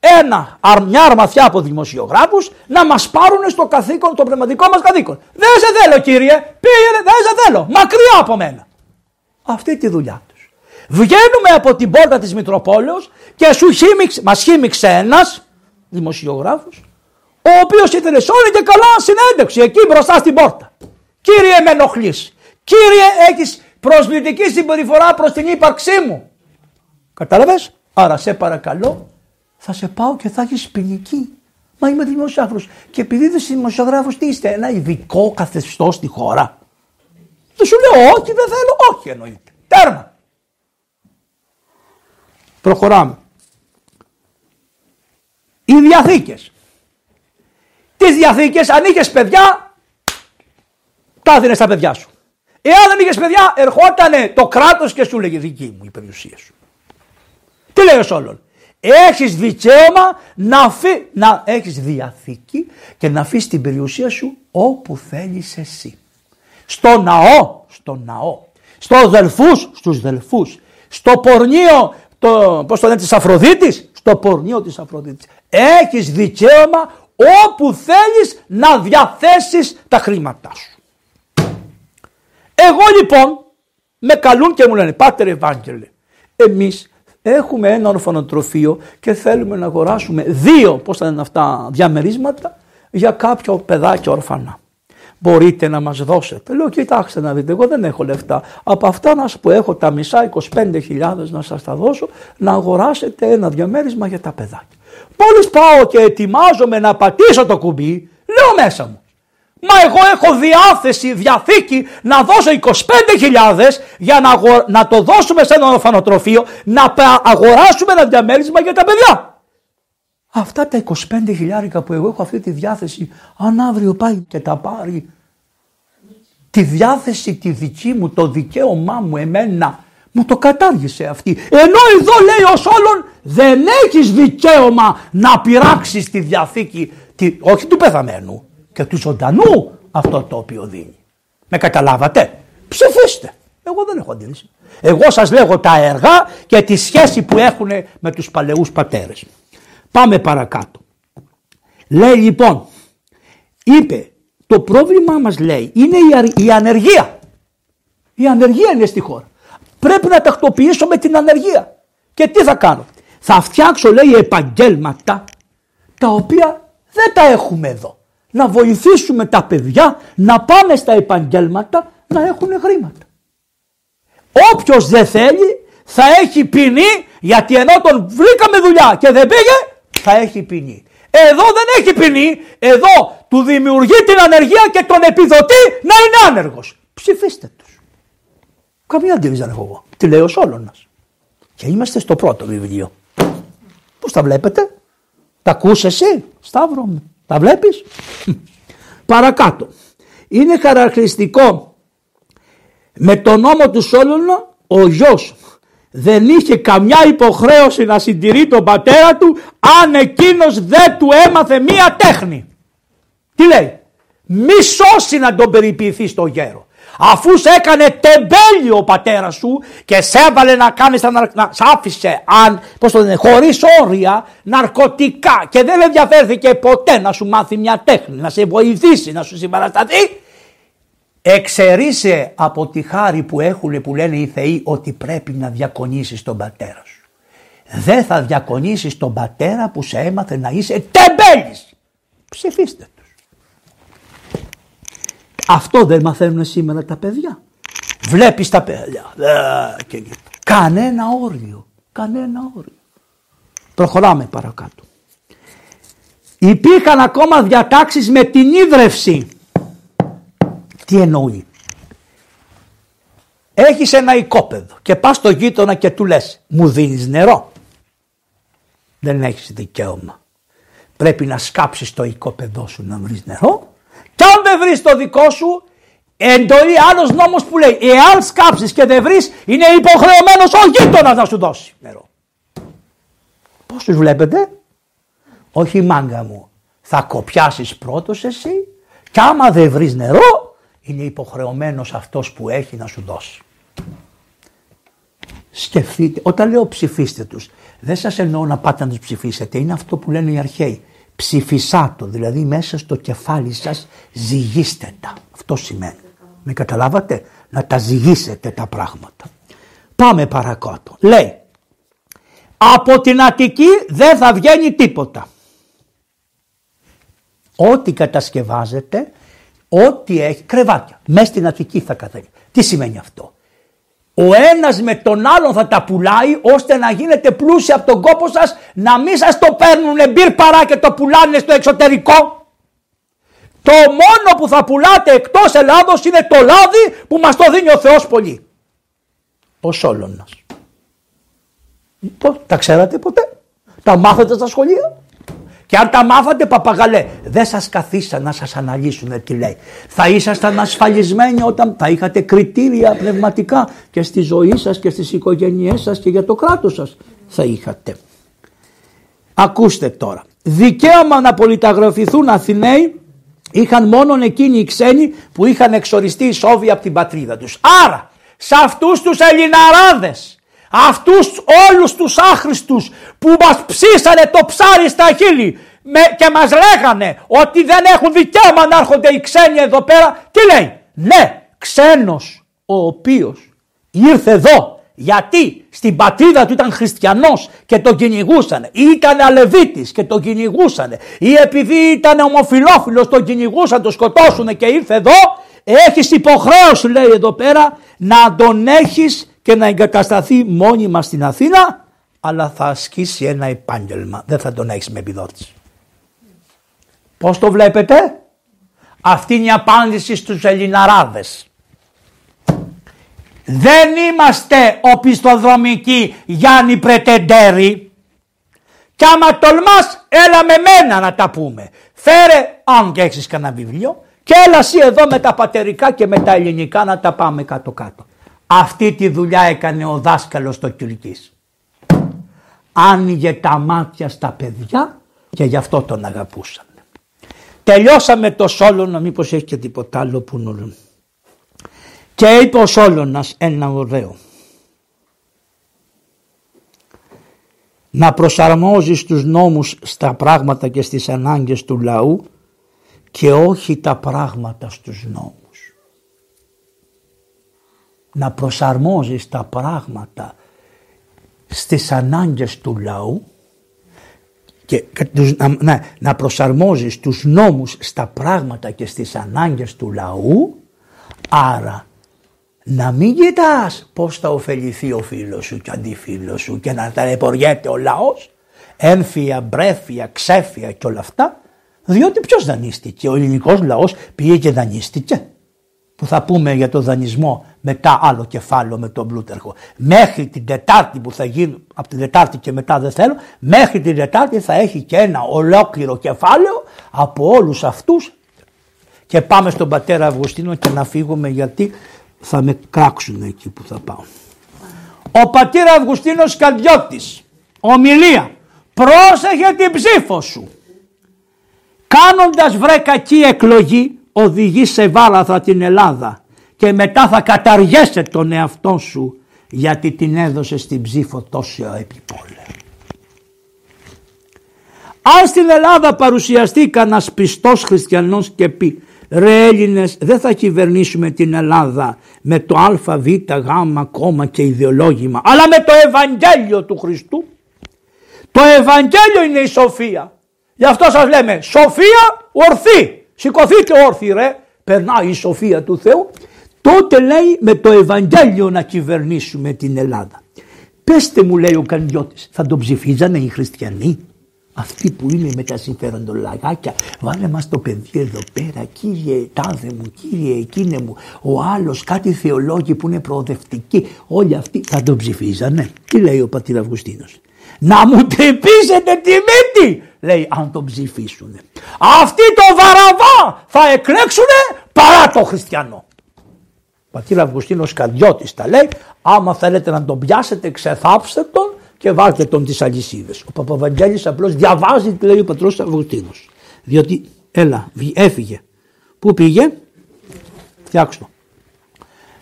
ένα, μια αρμαθιά από δημοσιογράφους να μας πάρουν στο καθήκον, το πνευματικό μας καθήκον. Δεν σε θέλω κύριε, πήγαινε, δεν σε θέλω, μακριά από μένα. Αυτή τη δουλειά τους. Βγαίνουμε από την πόρτα της Μητροπόλεως και σου χύμιξε, μας χύμιξε ένας δημοσιογράφος ο οποίος ήθελε σε όλη και καλά συνέντευξη εκεί μπροστά στην πόρτα. Κύριε με ενοχλείς, κύριε έχεις προσβλητική συμπεριφορά προς την ύπαρξή μου. Κατάλαβες; Άρα σε παρακαλώ θα σε πάω και θα έχεις ποινική. Μα είμαι δημοσιογράφος. Και επειδή είσαι δημοσιογράφος, τι είστε, ένα ειδικό καθεστώς στη χώρα. Δεν σου λέω όχι, δεν θέλω, όχι εννοείται. Τέρμα. Προχωράμε. Οι διαθήκες. Τις διαθήκες, αν είχες παιδιά, τα έδινε στα παιδιά σου. Εάν δεν είχες παιδιά, ερχόταν το κράτος και σου λέγε δική μου η περιουσία σου. Τι λέει ο όλων. Έχεις δικαίωμα να, φύ... να έχεις διαθήκη και να αφήσεις την περιουσία σου όπου θέλεις εσύ. Στο ναό, στο ναό. Στο δελφούς, στους δελφούς. Στο πορνείο, το, πώς το λένε, της Αφροδίτης. Στο πορνείο της Αφροδίτης. Έχεις δικαίωμα όπου θέλεις να διαθέσεις τα χρήματά σου. Εγώ λοιπόν με καλούν και μου λένε Πάτερ Ευάγγελε εμείς έχουμε ένα ορφανοτροφείο και θέλουμε να αγοράσουμε δύο, πώς θα είναι αυτά, διαμερίσματα για κάποιο παιδάκι ορφανά. Μπορείτε να μας δώσετε. Λέω κοιτάξτε να δείτε εγώ δεν έχω λεφτά. Από αυτά που έχω τα μισά 25.000 να σας τα δώσω να αγοράσετε ένα διαμέρισμα για τα παιδάκια. Μόλις πάω και ετοιμάζομαι να πατήσω το κουμπί λέω μέσα μου Μα εγώ έχω διάθεση, διαθήκη να δώσω 25.000 για να, να το δώσουμε σε ένα ορφανοτροφείο να αγοράσουμε ένα διαμέρισμα για τα παιδιά. Αυτά τα 25.000 που εγώ έχω αυτή τη διάθεση, αν αύριο πάει και τα πάρει, τη διάθεση τη δική μου, το δικαίωμά μου εμένα, μου το κατάργησε αυτή. Ενώ εδώ λέει ως όλων δεν έχεις δικαίωμα να πειράξεις τη διαθήκη, τη, όχι του πεθαμένου, και του ζωντανού αυτό το οποίο δίνει. Με καταλάβατε; Ψηφίστε. Εγώ δεν έχω αντίληση. Εγώ σας λέγω τα έργα και τη σχέση που έχουν με τους παλαιούς πατέρες. Πάμε παρακάτω. Λέει λοιπόν, είπε το πρόβλημά μας λέει είναι η ανεργία. Η ανεργία είναι στη χώρα. Πρέπει να τακτοποιήσω με την ανεργία. Και τι θα κάνω; Θα φτιάξω λέει επαγγέλματα τα οποία δεν τα έχουμε εδώ να βοηθήσουμε τα παιδιά να πάνε στα επαγγέλματα να έχουν χρήματα. Όποιος δεν θέλει θα έχει ποινή γιατί ενώ τον βρήκαμε δουλειά και δεν πήγε θα έχει ποινή. Εδώ δεν έχει ποινή, εδώ του δημιουργεί την ανεργία και τον επιδοτεί να είναι άνεργος. Ψηφίστε τους. Καμία αντίληψη δεν έχω εγώ. Τι λέω ο Σόλωνας. Και είμαστε στο πρώτο βιβλίο. Πώς τα βλέπετε; Τα ακούς εσύ, Σταύρο μου. Τα βλέπεις; Παρακάτω. Είναι χαρακτηριστικό με τον νόμο του Σόλωνα ο γιος δεν είχε καμιά υποχρέωση να συντηρεί τον πατέρα του αν εκείνος δεν του έμαθε μία τέχνη. Τι λέει; Μη σώσει να τον περιποιηθεί στο γέρο αφού σε έκανε τεμπέλιο ο πατέρας σου και σε έβαλε να κάνεις, να, σ' άφησε αν, πώς το λένε, χωρίς όρια ναρκωτικά και δεν ενδιαφέρθηκε ποτέ να σου μάθει μια τέχνη, να σε βοηθήσει, να σου συμπαρασταθεί, εξαιρείσαι από τη χάρη που έχουν που λένε οι θεοί ότι πρέπει να διακονήσεις τον πατέρα σου. Δεν θα διακονήσεις τον πατέρα που σε έμαθε να είσαι τεμπέλης. Ψηφίστε. Αυτό δεν μαθαίνουν σήμερα τα παιδιά. Βλέπεις τα παιδιά. Και... Κανένα όριο. Κανένα όριο. Προχωράμε παρακάτω. Υπήρχαν ακόμα διατάξεις με την ίδρυυση. Τι εννοεί; Έχεις ένα οικόπεδο και πας στο γείτονα και του λες μου δίνεις νερό. Δεν έχεις δικαίωμα. Πρέπει να σκάψεις το οικόπεδό σου να βρεις νερό κι αν δεν βρεις το δικό σου, εντολή άλλος νόμος που λέει: Εάν σκάψεις και δεν βρεις, είναι υποχρεωμένος ο γείτονας να σου δώσει νερό. Πώ του βλέπετε, Όχι μάγκα μου. Θα κοπιάσεις πρώτος εσύ, και άμα δεν βρεις νερό, είναι υποχρεωμένος αυτός που έχει να σου δώσει. Σκεφτείτε, όταν λέω ψηφίστε τους, δεν σας εννοώ να πάτε να τους ψηφίσετε, είναι αυτό που λένε οι αρχαίοι ψηφισάτο, δηλαδή μέσα στο κεφάλι σας ζυγίστε τα. Αυτό σημαίνει. Με καταλάβατε, να τα ζυγίσετε τα πράγματα. Πάμε παρακάτω. Λέει, από την Αττική δεν θα βγαίνει τίποτα. Ό,τι κατασκευάζεται, ό,τι έχει, κρεβάτια, μέσα στην Αττική θα κατέβει. Τι σημαίνει αυτό; Ο ένας με τον άλλον θα τα πουλάει ώστε να γίνετε πλούσιοι από τον κόπο σας να μην σας το παίρνουν μπυρ παρά και το πουλάνε στο εξωτερικό. Το μόνο που θα πουλάτε εκτός Ελλάδος είναι το λάδι που μας το δίνει ο Θεός πολύ. Ο Σόλωνας. Τα ξέρατε ποτέ; Τα μάθατε στα σχολεία; Και αν τα μάθατε παπαγαλέ, δεν σας καθίσαν να σας αναλύσουν τι λέει. Θα ήσασταν ασφαλισμένοι όταν θα είχατε κριτήρια πνευματικά και στη ζωή σας και στις οικογένειές σας και για το κράτος σας θα είχατε. Ακούστε τώρα. Δικαίωμα να πολιταγραφηθούν Αθηναίοι είχαν μόνο εκείνοι οι ξένοι που είχαν εξοριστεί ισόβια από την πατρίδα τους. Άρα σε αυτούς τους Ελληναράδες αυτούς όλους τους άχρηστους που μας ψήσανε το ψάρι στα χείλη και μας λέγανε ότι δεν έχουν δικαίωμα να έρχονται οι ξένοι εδώ πέρα. Τι λέει, ναι, ξένος ο οποίος ήρθε εδώ γιατί στην πατρίδα του ήταν χριστιανός και τον κυνηγούσαν ή ήταν αλεβίτης και τον κυνηγούσαν ή επειδή ήταν ομοφιλόφιλος τον κυνηγούσαν, τον σκοτώσουν και ήρθε εδώ έχεις υποχρέωση λέει εδώ πέρα να τον έχεις και να εγκατασταθεί μόνιμα στην Αθήνα αλλά θα ασκήσει ένα επάγγελμα. Δεν θα τον έχεις με επιδότηση. Πώς το βλέπετε; Αυτή είναι η απάντηση στους Ελληναράδες. Δεν είμαστε οπισθοδρομικοί Γιάννη Πρετεντέρη. Κι άμα τολμάς έλα με μένα να τα πούμε. Φέρε αν και έχεις κανένα βιβλίο και έλα εσύ εδώ με τα πατερικά και με τα ελληνικά να τα πάμε κάτω κάτω. Αυτή τη δουλειά έκανε ο δάσκαλος το Κυλκής. Άνοιγε τα μάτια στα παιδιά και γι' αυτό τον αγαπούσαν. Τελειώσαμε το Σόλωνα, μήπως έχει και τίποτα άλλο που νουλούν. Και είπε ο Σόλωνας ένα ωραίο. Να προσαρμόζεις τους νόμους στα πράγματα και στις ανάγκες του λαού και όχι τα πράγματα στους νόμους να προσαρμόζεις τα πράγματα στις ανάγκες του λαού και να, να, να προσαρμόζεις τους νόμους στα πράγματα και στις ανάγκες του λαού άρα να μην κοιτάς πώς θα ωφεληθεί ο φίλος σου και αντίφιλος σου και να ταλαιπωριέται ο λαός έμφυα, μπρέφια, ξέφια και όλα αυτά διότι ποιος δανείστηκε, ο ελληνικός λαός πήγε και δανείστηκε. Που θα πούμε για το δανεισμό μετά άλλο κεφάλαιο με τον Πλούταρχο. Μέχρι την Τετάρτη που θα γίνει, από την Τετάρτη και μετά δεν θέλω, μέχρι την Τετάρτη θα έχει και ένα ολόκληρο κεφάλαιο από όλους αυτούς και πάμε στον πατέρα Αυγουστίνο και να φύγουμε γιατί θα με κράξουν εκεί που θα πάω. Ο πατέρα Αυγουστίνος Καντιώτης, ομιλία, πρόσεχε την ψήφο σου. Κάνοντας βρε κακή εκλογή οδηγεί σε βάλαθα την Ελλάδα και μετά θα καταργέσαι τον εαυτό σου γιατί την έδωσε στην ψήφο τόσο επιπόλε. Αν στην Ελλάδα παρουσιαστεί κανένας πιστός χριστιανός και πει ρε Έλληνες δεν θα κυβερνήσουμε την Ελλάδα με το α, β, γ, κόμμα και ιδεολόγημα αλλά με το Ευαγγέλιο του Χριστού. Το Ευαγγέλιο είναι η σοφία. Γι' αυτό σας λέμε σοφία ορθή. Σηκωθείτε όρθιοι ρε. Περνάει η σοφία του Θεού τότε λέει με το Ευαγγέλιο να κυβερνήσουμε την Ελλάδα. Πέστε μου λέει ο Κανδιώτης, θα τον ψηφίζανε οι χριστιανοί; Αυτοί που είναι με τα συμφέροντολαγάκια, βάλε μας το παιδί εδώ πέρα, κύριε τάδε μου, κύριε εκείνε μου, ο άλλος κάτι θεολόγοι που είναι προοδευτικοί, όλοι αυτοί θα τον ψηφίζανε; Τι λέει ο πατήρ Αυγουστίνος; Να μου τρυπήσετε τη μύτη, λέει αν τον ψηφίσουν. Αυτοί το βαραβά θα εκλέξουνε παρά το χριστιανό. Πατήρ Αυγουστίνος Καρδιώτης τα λέει, άμα θέλετε να τον πιάσετε ξεθάψτε τον και βάλτε τον τις αλυσίδες. Ο Παπαβαγγέλης απλώς διαβάζει τι λέει ο πατρός Αυγουστίνος. Διότι, έλα, έφυγε. Πού πήγε, φτιάξτε το.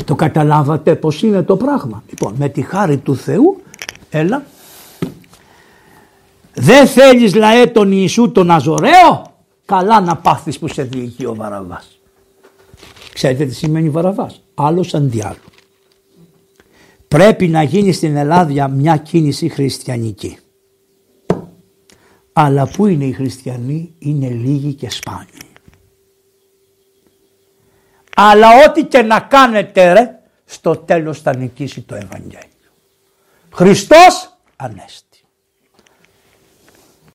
Το καταλάβατε πως είναι το πράγμα. Λοιπόν, με τη χάρη του Θεού, έλα. Δεν θέλεις λαέ τον Ιησού τον Αζωραίο, καλά να πάθεις που σε διοικεί ο Βαραβάς. Ξέρετε τι σημαίνει Βαραβάς; Άλλος αντί άλλου. Πρέπει να γίνει στην Ελλάδα μια κίνηση χριστιανική. Αλλά πού είναι οι χριστιανοί; Είναι λίγοι και σπάνιοι. Αλλά ό,τι και να κάνετε ρε στο τέλος θα νικήσει το Ευαγγέλιο. Χριστός Ανέστη.